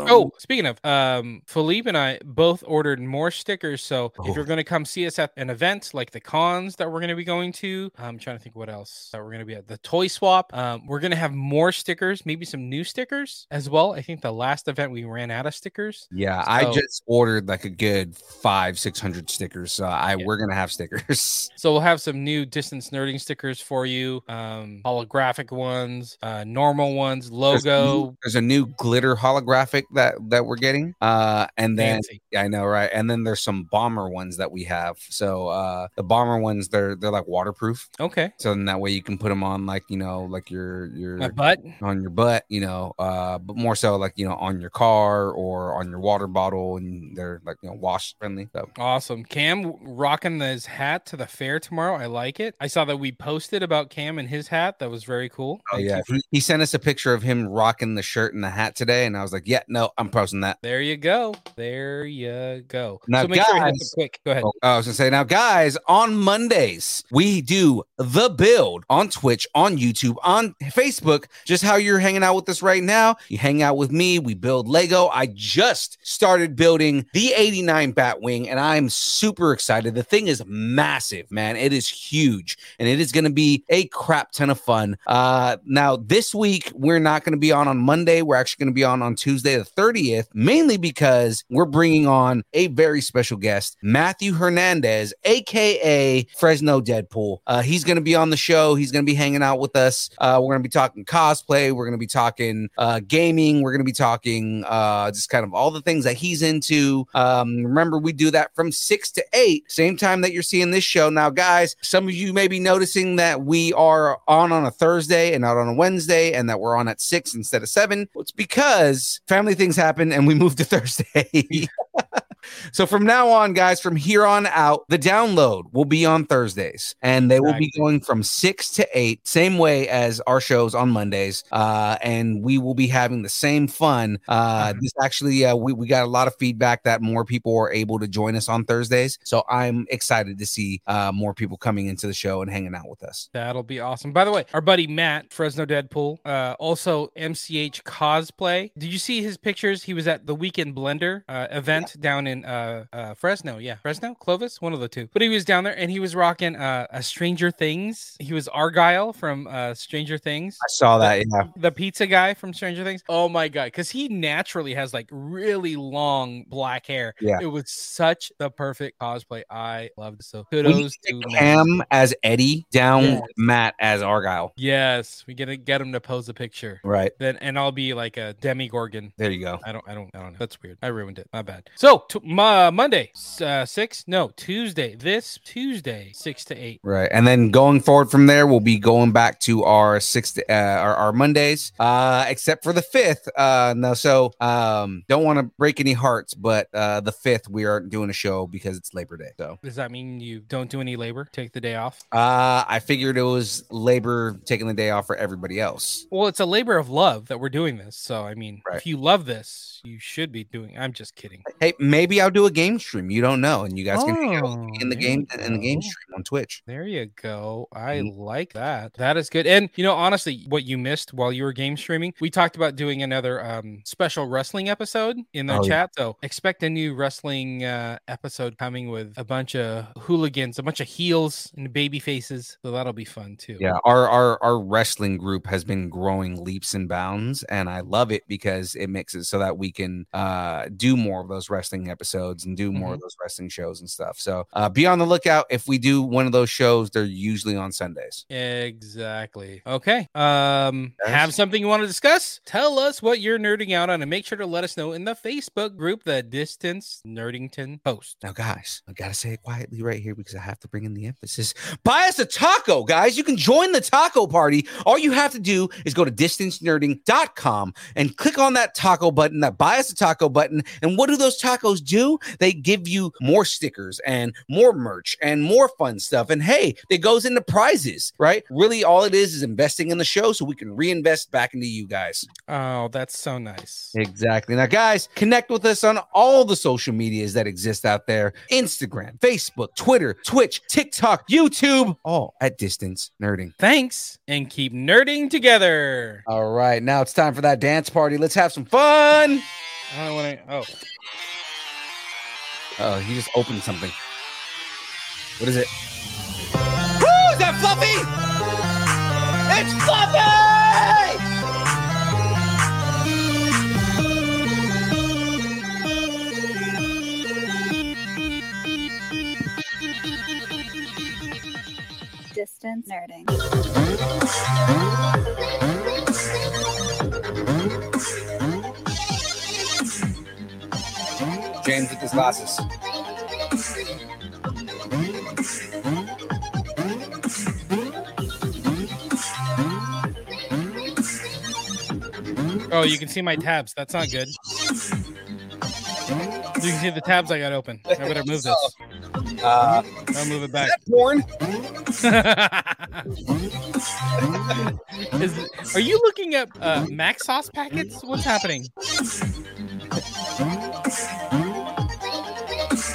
Oh, speaking of, um, Philippe and I both ordered more stickers. So Oh. if you're going to come see us at an event like the cons that we're going to be going to, I'm trying to think what else that we're going to be at the toy swap. Um, Um, we're gonna have more stickers, maybe some new stickers as well. I think the last event we ran out of stickers. Yeah, I just ordered like a good five, six hundred stickers. So I we're gonna have stickers. So we'll have some new distance nerding stickers for you. Um, holographic ones, uh, normal ones, There's a new- logo. There's a new glitter holographic that that we're getting. Uh, and then yeah, I know, right? And then there's some bomber ones that we have. So uh, the bomber ones, they're they're like waterproof. Okay. So then that way you can put them on like you know like your your My butt. on your butt, you know, uh, but more so like you know on your car or on your water bottle, and they're like you know wash friendly. So Awesome. Cam rocking his hat to the fair tomorrow. I like it. I saw that we posted about Cam and his hat. That was very cool. Oh Thank yeah, you he, he sent us a picture of him rocking the shirt and the hat today, and I was like, "Yeah, no, I'm posting that." There you go. There you go. Now, so make sure you hit guys- quick. Go ahead. Oh, I was gonna say now, guys. On Mondays, we do the build on Twitch, on YouTube, on Facebook. Just how you're hanging out with us right now. You hang out with me. We build Lego. I just started building the 89 Batwing, and I'm super excited. The thing is massive, man. It is huge, and it is going to be a crap ton of fun. Uh, now this week we're not going to be on on Monday. We're actually going to be on on Tuesday the 30th, mainly because we're bringing on a very special guest, Matthew Hernandez, aka Fresno Deadpool. Uh, he's going to be on the show. He's going to be hanging out with us. Uh, we're going to be talking cosplay. We're going to be talking uh, gaming. We're going to be talking uh, just kind of all the things that he's into. Um, remember, we do that from six to eight, same time that you're seeing this show. Now, guys, some of you may be noticing that we are on on a Thursday and not on a Wednesday, and that we're on at six instead of seven. It's because family things happen and we moved to Thursday. So from now on, guys, from here on out, the download will be on Thursdays, and they will be going from six to eight, same way as our shows on Mondays. Uh, and we will be having the same fun. Uh, this actually, uh, we we got a lot of feedback that more people are able to join us on Thursdays. So I'm excited to see uh, more people coming into the show and hanging out with us. That'll be awesome. By the way, our buddy Matt, Fresno Deadpool, uh, also MCH cosplay. Did you see his pictures? He was at the Weekend Blender uh, event down in uh, uh, Fresno. Yeah, Fresno, Clovis, one of the two. But he was down there and he was rocking uh, a Stranger Things. He was Argyle from uh, Stranger Things. I saw that. Yeah. The pizza guy from Stranger Things. Oh my god, because he naturally has like really long black hair. Yeah. it was such the perfect cosplay. I loved it. So kudos to to get Matt. Cam as Eddie, down Yes. Matt as Argyle. Yes, we gotta get him to pose a picture. Right. Then and I'll be like a Demogorgon. There you go. I don't, I don't, I don't know. That's weird. I ruined it. My bad. So t- uh, Monday, uh, six? No, Tuesday. This Tuesday, six to eight. Right. And then going forward from there, we'll be going back to our sixth, uh, our, our Mondays, uh, except for the fifth. Uh, no, so um, don't want to break any hearts, but uh, the fifth, we aren't doing a show because it's Labor Day. So Does that mean you don't do any labor? Take the day off? uh, I figured it was labor taking the day off for everybody else. Well, it's a labor of love that we're doing this. So I mean, Right. if you love this, you should be doing. I'm just kidding. Hey, maybe I'll do a game stream. You don't know, and you guys can hang out with me Oh, in the game in the game stream on Twitch. There you go. I Mhm. like that. That is good. And you know, honestly, what you missed while you were game streaming, we talked about doing another um special wrestling episode in the Oh, yeah. chat. So expect a new wrestling uh episode coming with a bunch of hooligans, a bunch of heels and baby faces. So that'll be fun too. Yeah, our, our our wrestling group has been growing leaps and bounds, and I love it because it makes it so that we can uh, do more of those wrestling episodes and do more of those wrestling shows and stuff. So uh, be on the lookout. If we do one of those shows, they're usually on Sundays. Exactly. Okay. Um, Yes. have something you want to discuss? Tell us what you're nerding out on, and make sure to let us know in the Facebook group, the Distance Nerdington Post. Now, guys, I gotta say it quietly right here because I have to bring in the emphasis. Buy us a taco, guys. You can join the taco party. All you have to do is go to distancenerding.com and click on that taco button, that buy us a taco button. And what do those tacos do? They give you more stickers and more merch and more fun stuff. And hey, it goes into prizes, right? Really, all it is is investing in the show so we can reinvest back into you guys. Oh, that's so nice. Exactly. Now, guys, connect with us on all the social medias that exist out there Instagram, Facebook, Twitter, Twitch, TikTok, YouTube, all at Distance Nerding. Thanks, and keep nerding together. All right. Now it's time for that dance party. Let's have some fun. I don't want to. Oh, Oh, he just opened something. What is it? Woo! Is that Fluffy? It's Fluffy! Distance nerding. His glasses. Oh, you can see my tabs. That's not good. You can see the tabs I got open. I better move this. Uh, I'll move it back. porn. Is, are you looking at uh, Mac sauce packets? What's happening?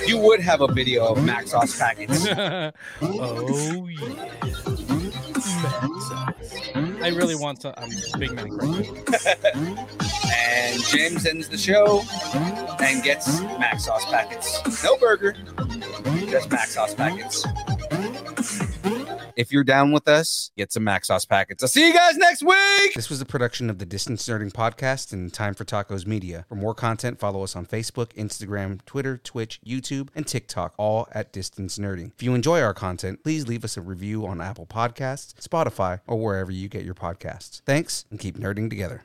You would have a video of Mac sauce packets. oh yeah. I really want to. I'm a big Mac. and Jamez ends the show and gets Mac sauce packets. No burger, just Mac sauce packets. If you're down with us, get some Mac sauce packets. I'll see you guys next week. This was a production of the Distance Nerding Podcast and Time for Tacos Media. For more content, follow us on Facebook, Instagram, Twitter, Twitch, YouTube, and TikTok, all at Distance Nerding. If you enjoy our content, please leave us a review on Apple Podcasts, Spotify, or wherever you get your podcasts. Thanks, and keep nerding together.